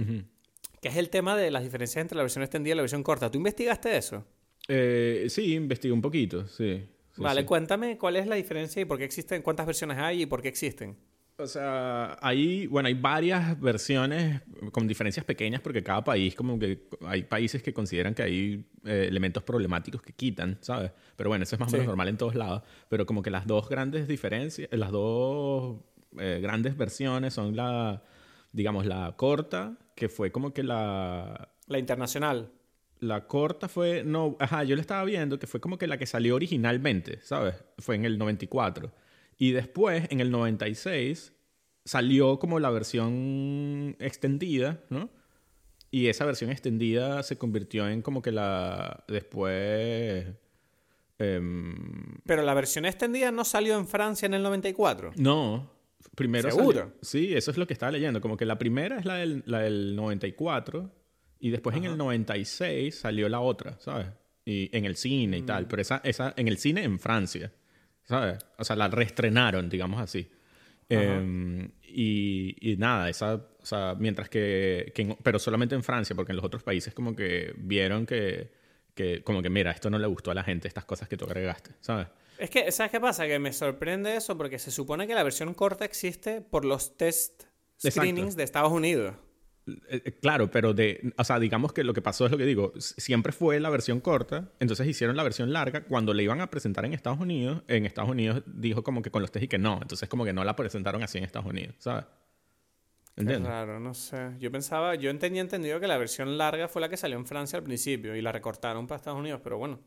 que es el tema de las diferencias entre la versión extendida y la versión corta. ¿Tú investigaste eso? Eh, sí, investigué un poquito, sí. sí, vale, sí. cuéntame cuál es la diferencia y por qué existen, cuántas versiones hay y por qué existen. O sea, hay, bueno, hay varias versiones con diferencias pequeñas porque cada país, como que hay países que consideran que hay eh, elementos problemáticos que quitan, ¿sabes? Pero bueno, eso es más o menos Sí. normal en todos lados. Pero como que las dos grandes diferencias, las dos eh, grandes versiones son la, digamos, la corta, que fue como que la, La internacional. La corta fue, no, ajá, yo la estaba viendo que fue como que la que salió originalmente, ¿sabes? Fue en el 94. Y después, en el 96, salió como la versión extendida, ¿no? Y esa versión extendida se convirtió en como que la, después... em, Pero la versión extendida no salió en Francia en el 94. no, primero ¿Seguro? salió- sí, eso es lo que estaba leyendo. Como que la primera es la del, la del 94 y después en el 96 salió la otra, ¿sabes? Y en el cine y tal. Mm. Pero esa, esa en el cine en Francia, ¿sabes? O sea, la reestrenaron, digamos así. Eh, y, y nada, esa, o sea, mientras que, que en- pero solamente en Francia, porque en los otros países como que vieron que, que, como que, mira, esto no le gustó a la gente, estas cosas que tú agregaste, ¿sabes? Es que, ¿sabes qué pasa? Que me sorprende eso porque se supone que la versión corta existe por los test Exacto. screenings de Estados Unidos. Eh, eh, Claro, pero de, o sea, digamos que lo que pasó es lo que digo, siempre fue la versión corta, entonces hicieron la versión larga, cuando le iban a presentar en Estados Unidos, en Estados Unidos dijo como que con los test y que no, entonces como que no la presentaron así en Estados Unidos, ¿sabes? Qué ¿Entiendes? raro, no sé. Yo pensaba, yo tenía entendido que la versión larga fue la que salió en Francia al principio y la recortaron para Estados Unidos, pero bueno,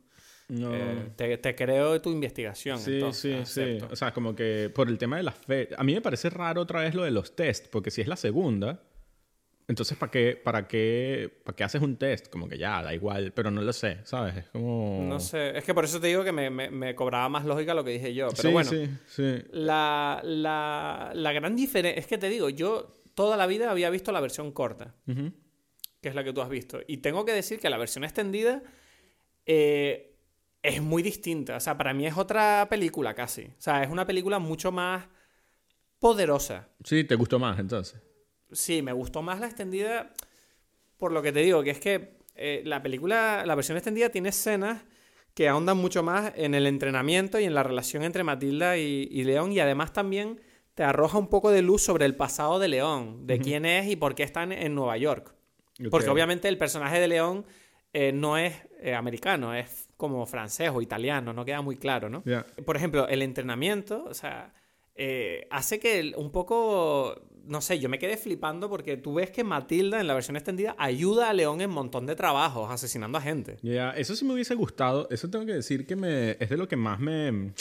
No. eh, te, te creo de tu investigación. Sí, entonces, sí, sí. acepto. O sea, como que por el tema de las fe... A mí me parece raro otra vez lo de los test, porque si es la segunda, entonces ¿para qué, para qué, para qué haces un test? Como que ya, da igual, pero no lo sé, ¿sabes? Es como... No sé, es que por eso te digo que me, me- me cobraba más lógica lo que dije yo. Pero sí, bueno, sí, sí. La, la, la gran diferencia, es que te digo, yo toda la vida había visto la versión corta, que es la que tú has visto. Y tengo que decir que la versión extendida eh, es muy distinta. O sea, para mí es otra película casi. O sea, es una película mucho más poderosa. Sí, te gustó más entonces. Sí, me gustó más la extendida por lo que te digo, que es que eh, la película, la versión extendida tiene escenas que ahondan mucho más en el entrenamiento y en la relación entre Matilda y, y León y además también te arroja un poco de luz sobre el pasado de León, de quién es y por qué están en Nueva York. Porque obviamente el personaje de León eh, no es eh, americano, es como francés o italiano, no queda muy claro, ¿no? Por ejemplo, el entrenamiento, o sea, eh, hace que un poco, no sé, yo me quedé flipando porque tú ves que Matilda en la versión extendida ayuda a León en un montón de trabajos, asesinando a gente. Ya, eso sí me hubiese gustado. Eso tengo que decir que me, es de lo que más me...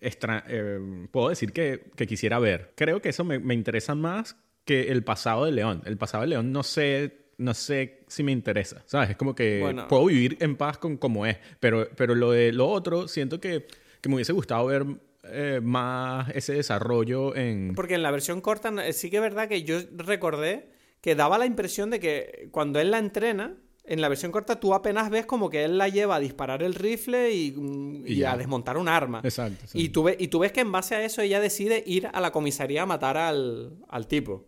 extra- eh, puedo decir que, que quisiera ver. Creo que eso me, me interesa más que el pasado de León. El pasado de León no sé, no sé si me interesa. ¿Sabes? Es como que Bueno. puedo vivir en paz con como es. Pero, pero lo de lo otro, siento que, que me hubiese gustado ver eh, más ese desarrollo en... Porque en la versión corta eh, sí que es verdad que yo recordé que daba la impresión de que cuando él la entrena, en la versión corta tú apenas ves como que él la lleva a disparar el rifle y, mm, Y y ya. a desmontar un arma. Exacto. Y tú, ves, y tú ves que en base a eso ella decide ir a la comisaría a matar al, al tipo.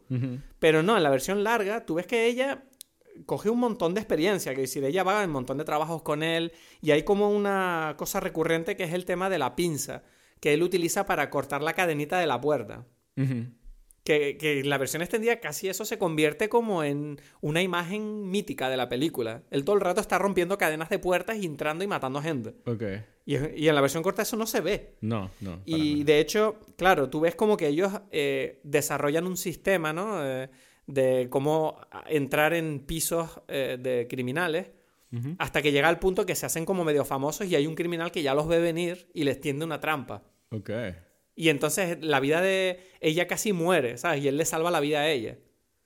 Pero no, en la versión larga, tú ves que ella coge un montón de experiencia, que decir, ella va en un montón de trabajos con él, y hay como una cosa recurrente que es el tema de la pinza, que él utiliza para cortar la cadenita de la puerta. Que, que en la versión extendida casi eso se convierte como en una imagen mítica de la película. Él todo el rato está rompiendo cadenas de puertas y entrando y matando gente. Y, y en la versión corta eso no se ve. No, no. Y de hecho, claro, tú ves como que ellos eh, desarrollan un sistema, ¿no? Eh, de cómo entrar en pisos eh, de criminales hasta que llega al punto que se hacen como medio famosos y hay un criminal que ya los ve venir y les tiende una trampa. Ok. Y entonces la vida de ella casi muere, ¿sabes? Y él le salva la vida a ella.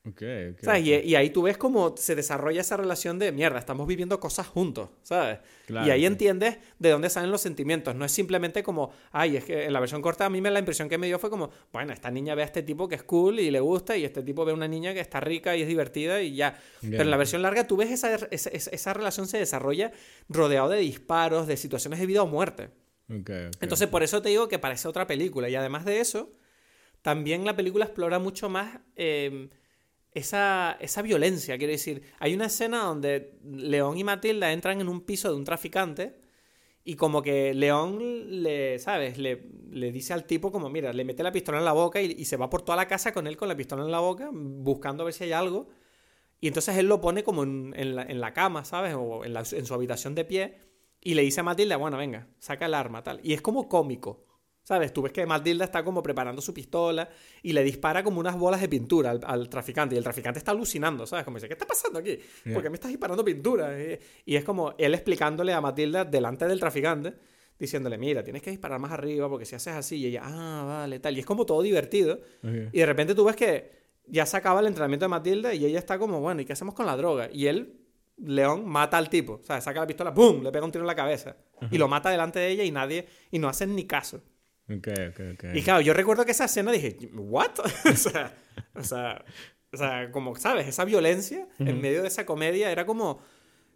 Ok, ok. ¿Sabes? ok. Y, y ahí tú ves cómo se desarrolla esa relación de mierda, estamos viviendo cosas juntos, ¿sabes? Claro, y ahí entiendes de dónde salen los sentimientos. No es simplemente como, ay, es que en la versión corta a mí me, la impresión que me dio fue como, bueno, esta niña ve a este tipo que es cool y le gusta, y este tipo ve a una niña que está rica y es divertida y ya. Pero en la versión larga tú ves esa, esa, esa- esa relación se desarrolla rodeado de disparos, de situaciones de vida o muerte. Ok, ok. Entonces, por eso te digo que parece otra película. Y además de eso, también la película explora mucho más eh, esa, esa violencia. Quiero decir, hay una escena donde León y Matilda entran en un piso de un traficante y como que León le, ¿sabes? Le, le dice al tipo como, mira, le mete la pistola en la boca y, y se va por toda la casa con él con la pistola en la boca, buscando a ver si hay algo. Y entonces él lo pone como en, en la, en la cama, ¿sabes? O en, la- en su habitación de pie. Y le dice a Matilda, bueno, venga, saca el arma, tal. Y es como cómico, ¿sabes? Tú ves que Matilda está como preparando su pistola y le dispara como unas bolas de pintura al, al traficante. Y el traficante está alucinando, ¿sabes? Como dice, ¿qué está pasando aquí? ¿Por qué me estás disparando pintura? Y es como él explicándole a Matilda delante del traficante, diciéndole, mira, tienes que disparar más arriba porque si haces así, y ella, ah, vale, tal. Y es como todo divertido. Y de repente tú ves que ya se acaba el entrenamiento de Matilda y ella está como, bueno, ¿y qué hacemos con la droga? Y él, León, mata al tipo. O sea, saca la pistola, ¡pum! Le pega un tiro en la cabeza. Y lo mata delante de ella y nadie, y no hacen ni caso. Ok, ok, ok. Y claro, yo recuerdo que esa escena dije, ¿what? o, sea, o, sea, o sea, como, ¿sabes? Esa violencia en medio de esa comedia era como,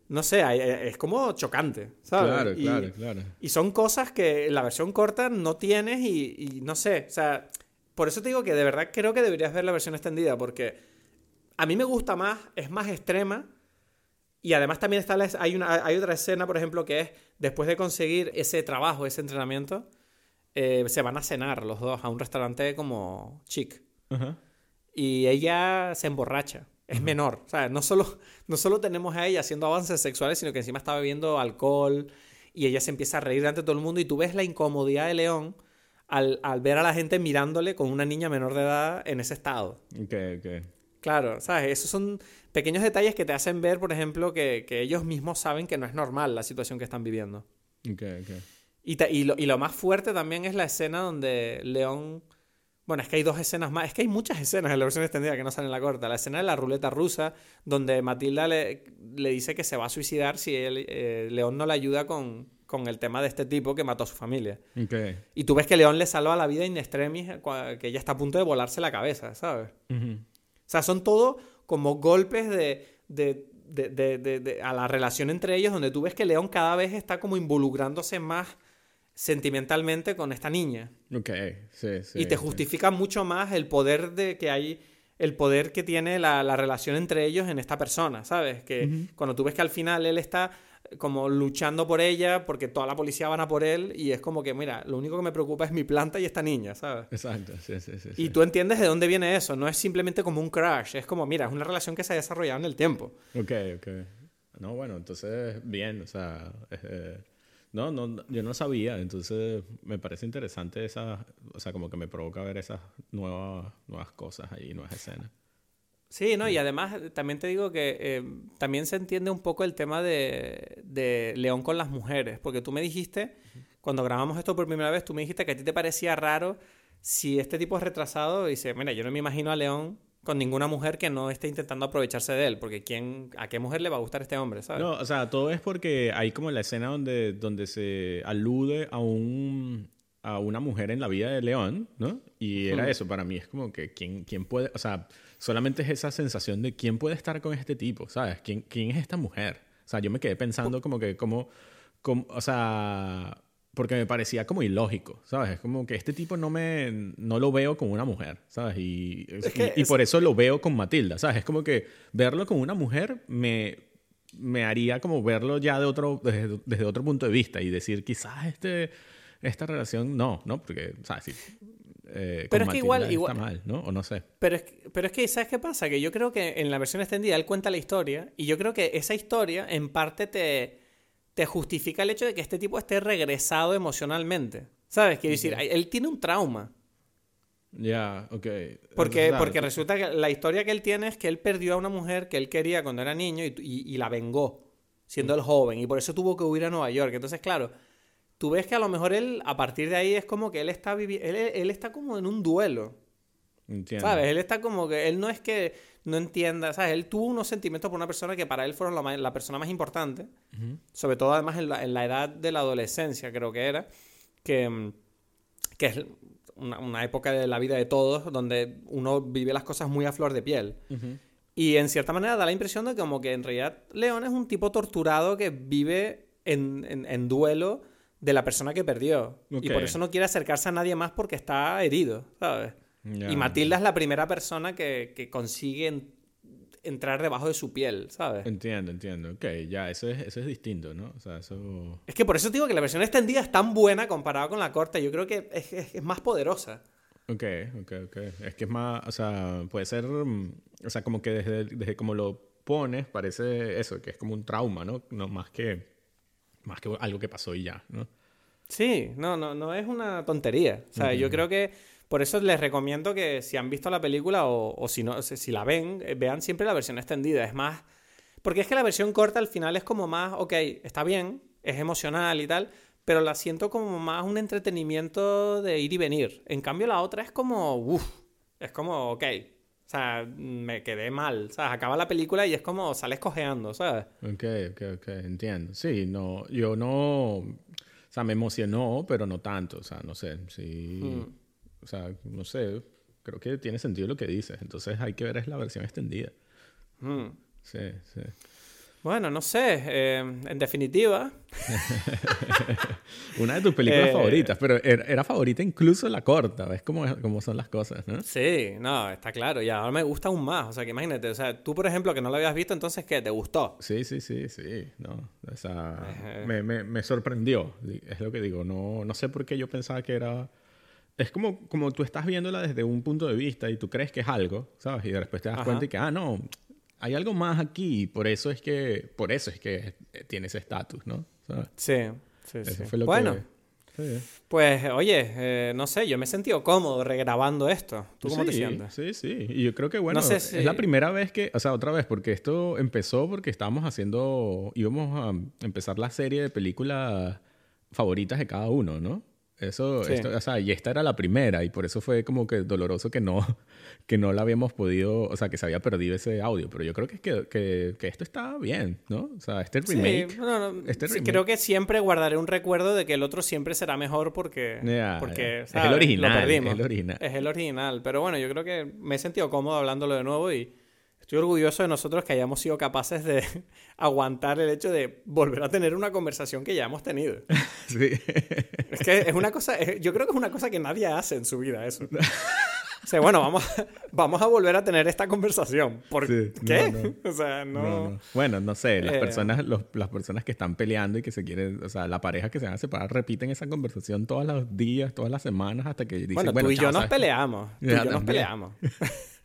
no sé, es como chocante, ¿sabes? Claro, Y- claro, claro. y son cosas que en la versión corta no tienes y, y no sé, o sea, por eso te digo que de verdad creo que deberías ver la versión extendida porque a mí me gusta más, es más extrema y además también está la- hay, una, hay otra escena, por ejemplo, que es después de conseguir ese trabajo, ese entrenamiento, eh, se van a cenar los dos a un restaurante como chic y ella se emborracha. Es menor. O sea, no solo, no solo tenemos a ella haciendo avances sexuales, sino que encima está bebiendo alcohol y ella se empieza a reír ante todo el mundo y tú ves la incomodidad de León al, al ver a la gente mirándole con una niña menor de edad en ese estado. Ok, ok. Claro, ¿sabes? Esos son pequeños detalles que te hacen ver, por ejemplo, que, que ellos mismos saben que no es normal la situación que están viviendo. Ok, ok. Y, te- y lo, y lo más fuerte también es la escena donde León. Bueno, es que hay dos escenas más. Es que hay muchas escenas en la versión extendida que no salen en la corta. La escena de la ruleta rusa, donde Matilda le, le dice que se va a suicidar si él, eh, León no le ayuda con, con el tema de este tipo que mató a su familia. Ok. Y tú ves que León le salva la vida in extremis, que ella está a punto de volarse la cabeza, ¿sabes? Sea, son todo como golpes de, de- de- de- de- de- a la relación entre ellos, donde tú ves que León cada vez está como involucrándose más sentimentalmente con esta niña. Ok, sí, sí. y te sí. justifica mucho más el poder de que hay, el poder que tiene la, la relación entre ellos en esta persona, ¿sabes? Que cuando tú ves que al final él está como luchando por ella, porque toda la policía van a por él, y es como que, mira, lo único que me preocupa es mi planta y esta niña, ¿sabes? Exacto, sí, sí, sí. Y sí. tú entiendes de dónde viene eso, no es simplemente como un crash, es como, mira, es una relación que se ha desarrollado en el tiempo. Ok, ok. No, bueno, entonces, bien, o sea, eh, no, no, yo no sabía, entonces me parece interesante esa, o sea, como que me provoca ver esas nuevas, nuevas cosas ahí, nuevas escenas. Sí, ¿no? Y además eh, también te digo que eh, también se entiende un poco el tema de, de León con las mujeres, porque tú me dijiste, cuando grabamos esto por primera vez, tú me dijiste que a ti te parecía raro si este tipo es retrasado y dice, mira, yo no me imagino a León con ninguna mujer que no esté intentando aprovecharse de él, porque ¿quién, ¿a qué mujer le va a gustar este hombre, sabes? No, o sea, todo es porque hay como la escena donde, donde se alude a un a una mujer en la vida de León, ¿no? Y era eso, para mí es como que quién, quién puede, o sea, solamente es esa sensación de quién puede estar con este tipo, ¿sabes? ¿Quién, quién es esta mujer? O sea, yo me quedé pensando como que, como, como o sea, porque me parecía como ilógico, ¿sabes? Es como que este tipo no me, no lo veo como una mujer, ¿sabes? Y, que y- por eso lo veo con Matilda, ¿sabes? Es como que verlo con una mujer me, me haría como verlo ya de otro, desde, desde otro punto de vista y decir, quizás este, esta relación no, ¿no? Porque, ¿sabes? Sí, eh, Pero es que igual- igual- está mal, ¿no? O no sé. Pero es, que- pero es que, ¿sabes qué pasa? Que yo creo que en la versión extendida él cuenta la historia y yo creo que esa historia en parte te, te justifica el hecho de que este tipo esté regresado emocionalmente. ¿Sabes? Quiero decir, él tiene un trauma. Ya, ok. Porque, porque resulta que la historia que él tiene es que él perdió a una mujer que él quería cuando era niño y, y- y la vengó, siendo él joven, y por eso tuvo que huir a Nueva York. Entonces, claro, tú ves que a lo mejor él, a partir de ahí, es como que él está viviendo, él, él está como en un duelo. Entiendo. ¿Sabes? Él está como que. Él no es que no entienda. ¿Sabes? Él tuvo unos sentimientos por una persona que para él fueron la, persona más importante. Sobre todo, además, en la, en la edad de la adolescencia, creo que era. Que, que es una, una época de la vida de todos donde uno vive las cosas muy a flor de piel. Y en cierta manera da la impresión de como que en realidad León es un tipo torturado que vive en, en- en duelo de la persona que perdió. Y Ok. por eso no quiere acercarse a nadie más porque está herido, ¿sabes? Ya. Y Matilda es la primera persona que, que consigue en- entrar debajo de su piel, ¿sabes? Entiendo, entiendo. Ok, ya, eso es, eso es distinto, ¿no? O sea, eso... Es que por eso digo que la versión extendida es tan buena comparada con la corta. Yo creo que es, es- es más poderosa. Ok, ok, ok. Es que es más, o sea, puede ser, mm, o sea, como que desde, desde como lo pones, parece eso, que es como un trauma, ¿no? No más que, más que algo que pasó y ya, ¿no? Sí, no, no, no es una tontería. O sea, yo creo que por eso les recomiendo que si han visto la película o, o si no, si si la ven, eh, vean siempre la versión extendida. Es más. Porque es que la versión corta al final es como más, ok, está bien, es emocional y tal, pero la siento como más un entretenimiento de ir y venir. En cambio, la otra es como, uff, es como, ok. O sea, me quedé mal. ¿Sabes? Acaba la película y es como sales cojeando, ¿sabes? Ok, ok, ok, entiendo. Sí, no, yo no, o sea, me emocionó, pero no tanto, o sea, no sé, sí, Mm. o sea, no sé, creo que tiene sentido lo que dices, entonces hay que ver es la versión extendida. Mm. Sí, sí. Bueno, no sé. eh, en definitiva, Una de tus películas Eh, favoritas, pero era, era favorita incluso la corta, ¿ves cómo, cómo son las cosas, no? Sí, no, está claro. Y ahora me gusta aún más. O sea, que imagínate, o sea, tú, por ejemplo, que no lo habías visto, entonces, ¿qué? ¿Te gustó? Sí, sí, sí, sí, no, o sea, me, me, me sorprendió, di- es lo que digo, no, no sé por qué yo pensaba que era... Es como, como tú estás viéndola desde un punto de vista y tú crees que es algo, ¿sabes? Y después te das Ajá. cuenta y que, ah, no, hay algo más aquí, y por eso es que, por eso es que tiene ese estatus, ¿no? ¿Sabes? Sí, sí, Eso sí. fue lo bueno, que... Sí. pues, oye, eh, no sé, yo me he sentido cómodo regrabando esto. ¿Tú cómo te Sí, sientes? Sí, sí. Y yo creo que, bueno, No sé es la primera vez que, o sea, otra vez, porque esto empezó porque estábamos haciendo, íbamos a empezar la serie de películas favoritas de cada uno, ¿no? Eso, Sí. esto- o sea, y esta era la primera y por eso fue como que doloroso que no, que no la habíamos podido, o sea, que se había perdido ese audio, pero yo creo que, es que, que, que esto está bien, ¿no? O sea, este remake... Sí, no, no, este sí, remake- creo que siempre guardaré un recuerdo de que el otro siempre será mejor porque, Ya, porque ya. Es el original, lo perdimos. es el original. Es el original. Pero bueno, yo creo que me he sentido cómodo hablándolo de nuevo y estoy orgulloso de nosotros que hayamos sido capaces de aguantar el hecho de volver a tener una conversación que ya hemos tenido. Sí. Es que es una cosa, yo creo que es una cosa que nadie hace en su vida eso. O sea, bueno, vamos, vamos a volver a tener esta conversación. ¿Por Sí, qué? no, no. O sea, no... No, no. Bueno, no sé, las Eh. personas, los- las personas que están peleando y que se quieren, o sea, la pareja que se van a separar repiten esa conversación todos los días, todas las semanas hasta que dicen, Bueno, bueno, tú y yo nos peleamos. Tú y yo nos peleamos.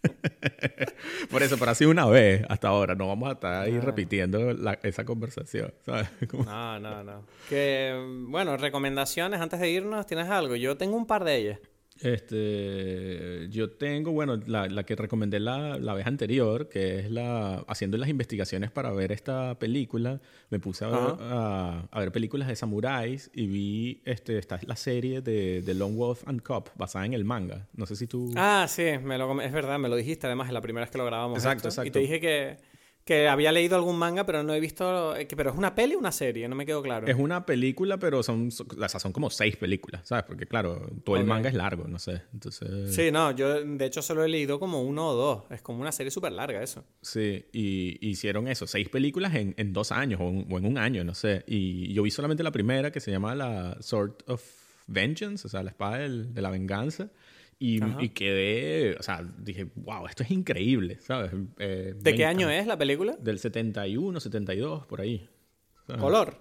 Por eso, pero sido una vez hasta ahora, no vamos a estar ahí Ah. repitiendo la- esa conversación, ¿sabes? Como- No, no, no. Que, bueno, recomendaciones antes de irnos, ¿tienes algo? Yo tengo un par de ellas. Este, yo tengo, bueno, la, la que recomendé la, la vez anterior, que es la, haciendo las investigaciones para ver esta película, me puse a ver, a, a ver películas de samuráis y vi, este, esta es la serie de, de Lone Wolf and Cub, basada en el manga. No sé si tú... Ah, sí, me lo, es verdad, me lo dijiste además en la primera vez que lo grabamos. Exacto, esto. Y exacto. te dije que, que había leído algún manga, pero no he visto... eh, pero es una peli o una serie, no me quedó claro. Es una película, pero son, o sea, son como seis películas, ¿sabes? Porque claro, todo el manga es largo, no sé. Entonces... Sí, no, yo de hecho solo he leído como uno o dos. Es como una serie súper larga eso. Sí, y hicieron eso, seis películas en, en dos años o en, o en un año, no sé. Y yo vi solamente la primera que se llama la Sword of Vengeance, o sea, la espada del- de la venganza. Y, quedé, o sea, dije, wow, esto es increíble, ¿sabes? Eh, ¿De qué año es la película? Del 71, 72, por ahí. ¿sabes? Color.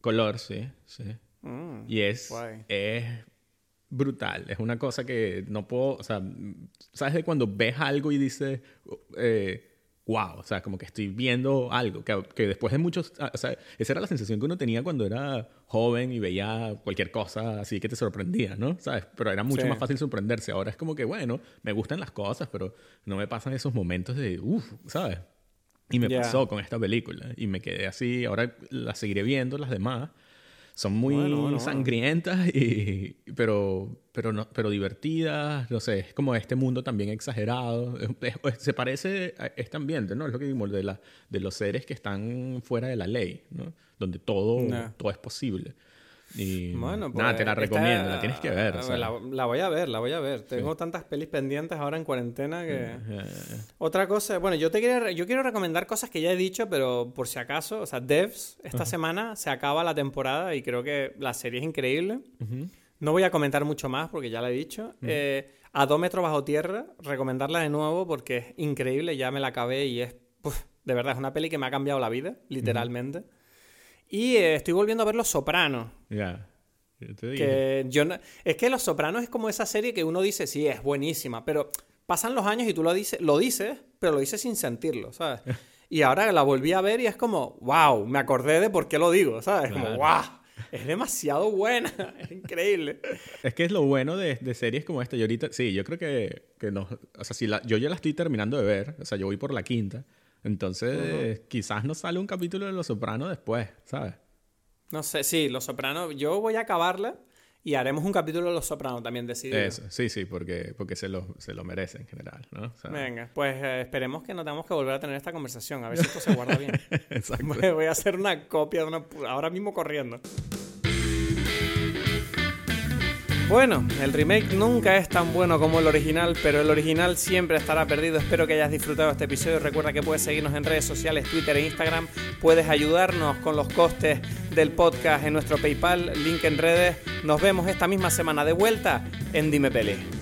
Color, sí, sí. Mm, Y es, guay. es brutal. Es una cosa que no puedo, o sea, ¿sabes de cuando ves algo y dices, eh, wow, o sea, como que estoy viendo algo, que, que, después de muchos, ah, o sea, esa era la sensación que uno tenía cuando era joven y veía cualquier cosa así que te sorprendía, ¿no? ¿Sabes? Pero era mucho más fácil sorprenderse. Ahora es como que, bueno, me gustan las cosas, pero no me pasan esos momentos de, uff, ¿sabes? Y me pasó con esta película y me quedé así, ahora la seguiré viendo las demás son muy sangrientas, y, pero, pero, no, pero divertidas. No sé, es como este mundo también exagerado. se parece a este ambiente, ¿no? Es lo que digo, de, la, de los seres que están fuera de la ley, ¿no? Donde todo, todo es posible. Y bueno, nada, te la pues, recomiendo, la tienes que ver. la, voy a ver, la voy a ver. Tengo tantas pelis pendientes ahora en cuarentena que... Otra cosa, bueno, yo te quiero, yo quiero recomendar cosas que ya he dicho, pero por si acaso, o sea, Devs, esta semana se acaba la temporada y creo que la serie es increíble. No voy a comentar mucho más porque ya la he dicho. Eh, a dos metros bajo tierra, recomendarla de nuevo porque es increíble, ya me la acabé y es... de verdad, es una peli que me ha cambiado la vida, literalmente. Y eh, estoy volviendo a ver Los Sopranos. Ya. Que es que Los Sopranos es como esa serie que uno dice, sí, es buenísima, pero pasan los años y tú lo dices, lo dices, pero lo dices sin sentirlo, ¿sabes? y ahora la volví a ver y es como, wow, me acordé de por qué lo digo, ¿sabes? Como, wow, es demasiado buena, es increíble. Es que es lo bueno de, series como esta. Y ahorita, sí, yo creo que, que no, o sea, si la, yo ya la estoy terminando de ver, o sea, yo voy por la quinta. Entonces, quizás nos sale un capítulo de Los Sopranos después, ¿sabes? No sé, sí, Los Sopranos. Yo voy a acabarla y haremos un capítulo de Los Sopranos también decidido. Eso, sí, sí, porque, porque se, lo, se lo merece en general, ¿no? Venga, pues eh, esperemos que no tengamos que volver a tener esta conversación, a ver si esto se guarda bien. Exacto. Voy a hacer una copia de una... ahora mismo corriendo. Bueno, el remake nunca es tan bueno como el original, pero el original siempre estará perdido. Espero que hayas disfrutado este episodio. Recuerda que puedes seguirnos en redes sociales, Twitter e Instagram. Puedes ayudarnos con los costes del podcast en nuestro PayPal, link en redes. Nos vemos esta misma semana de vuelta en Dime Peli.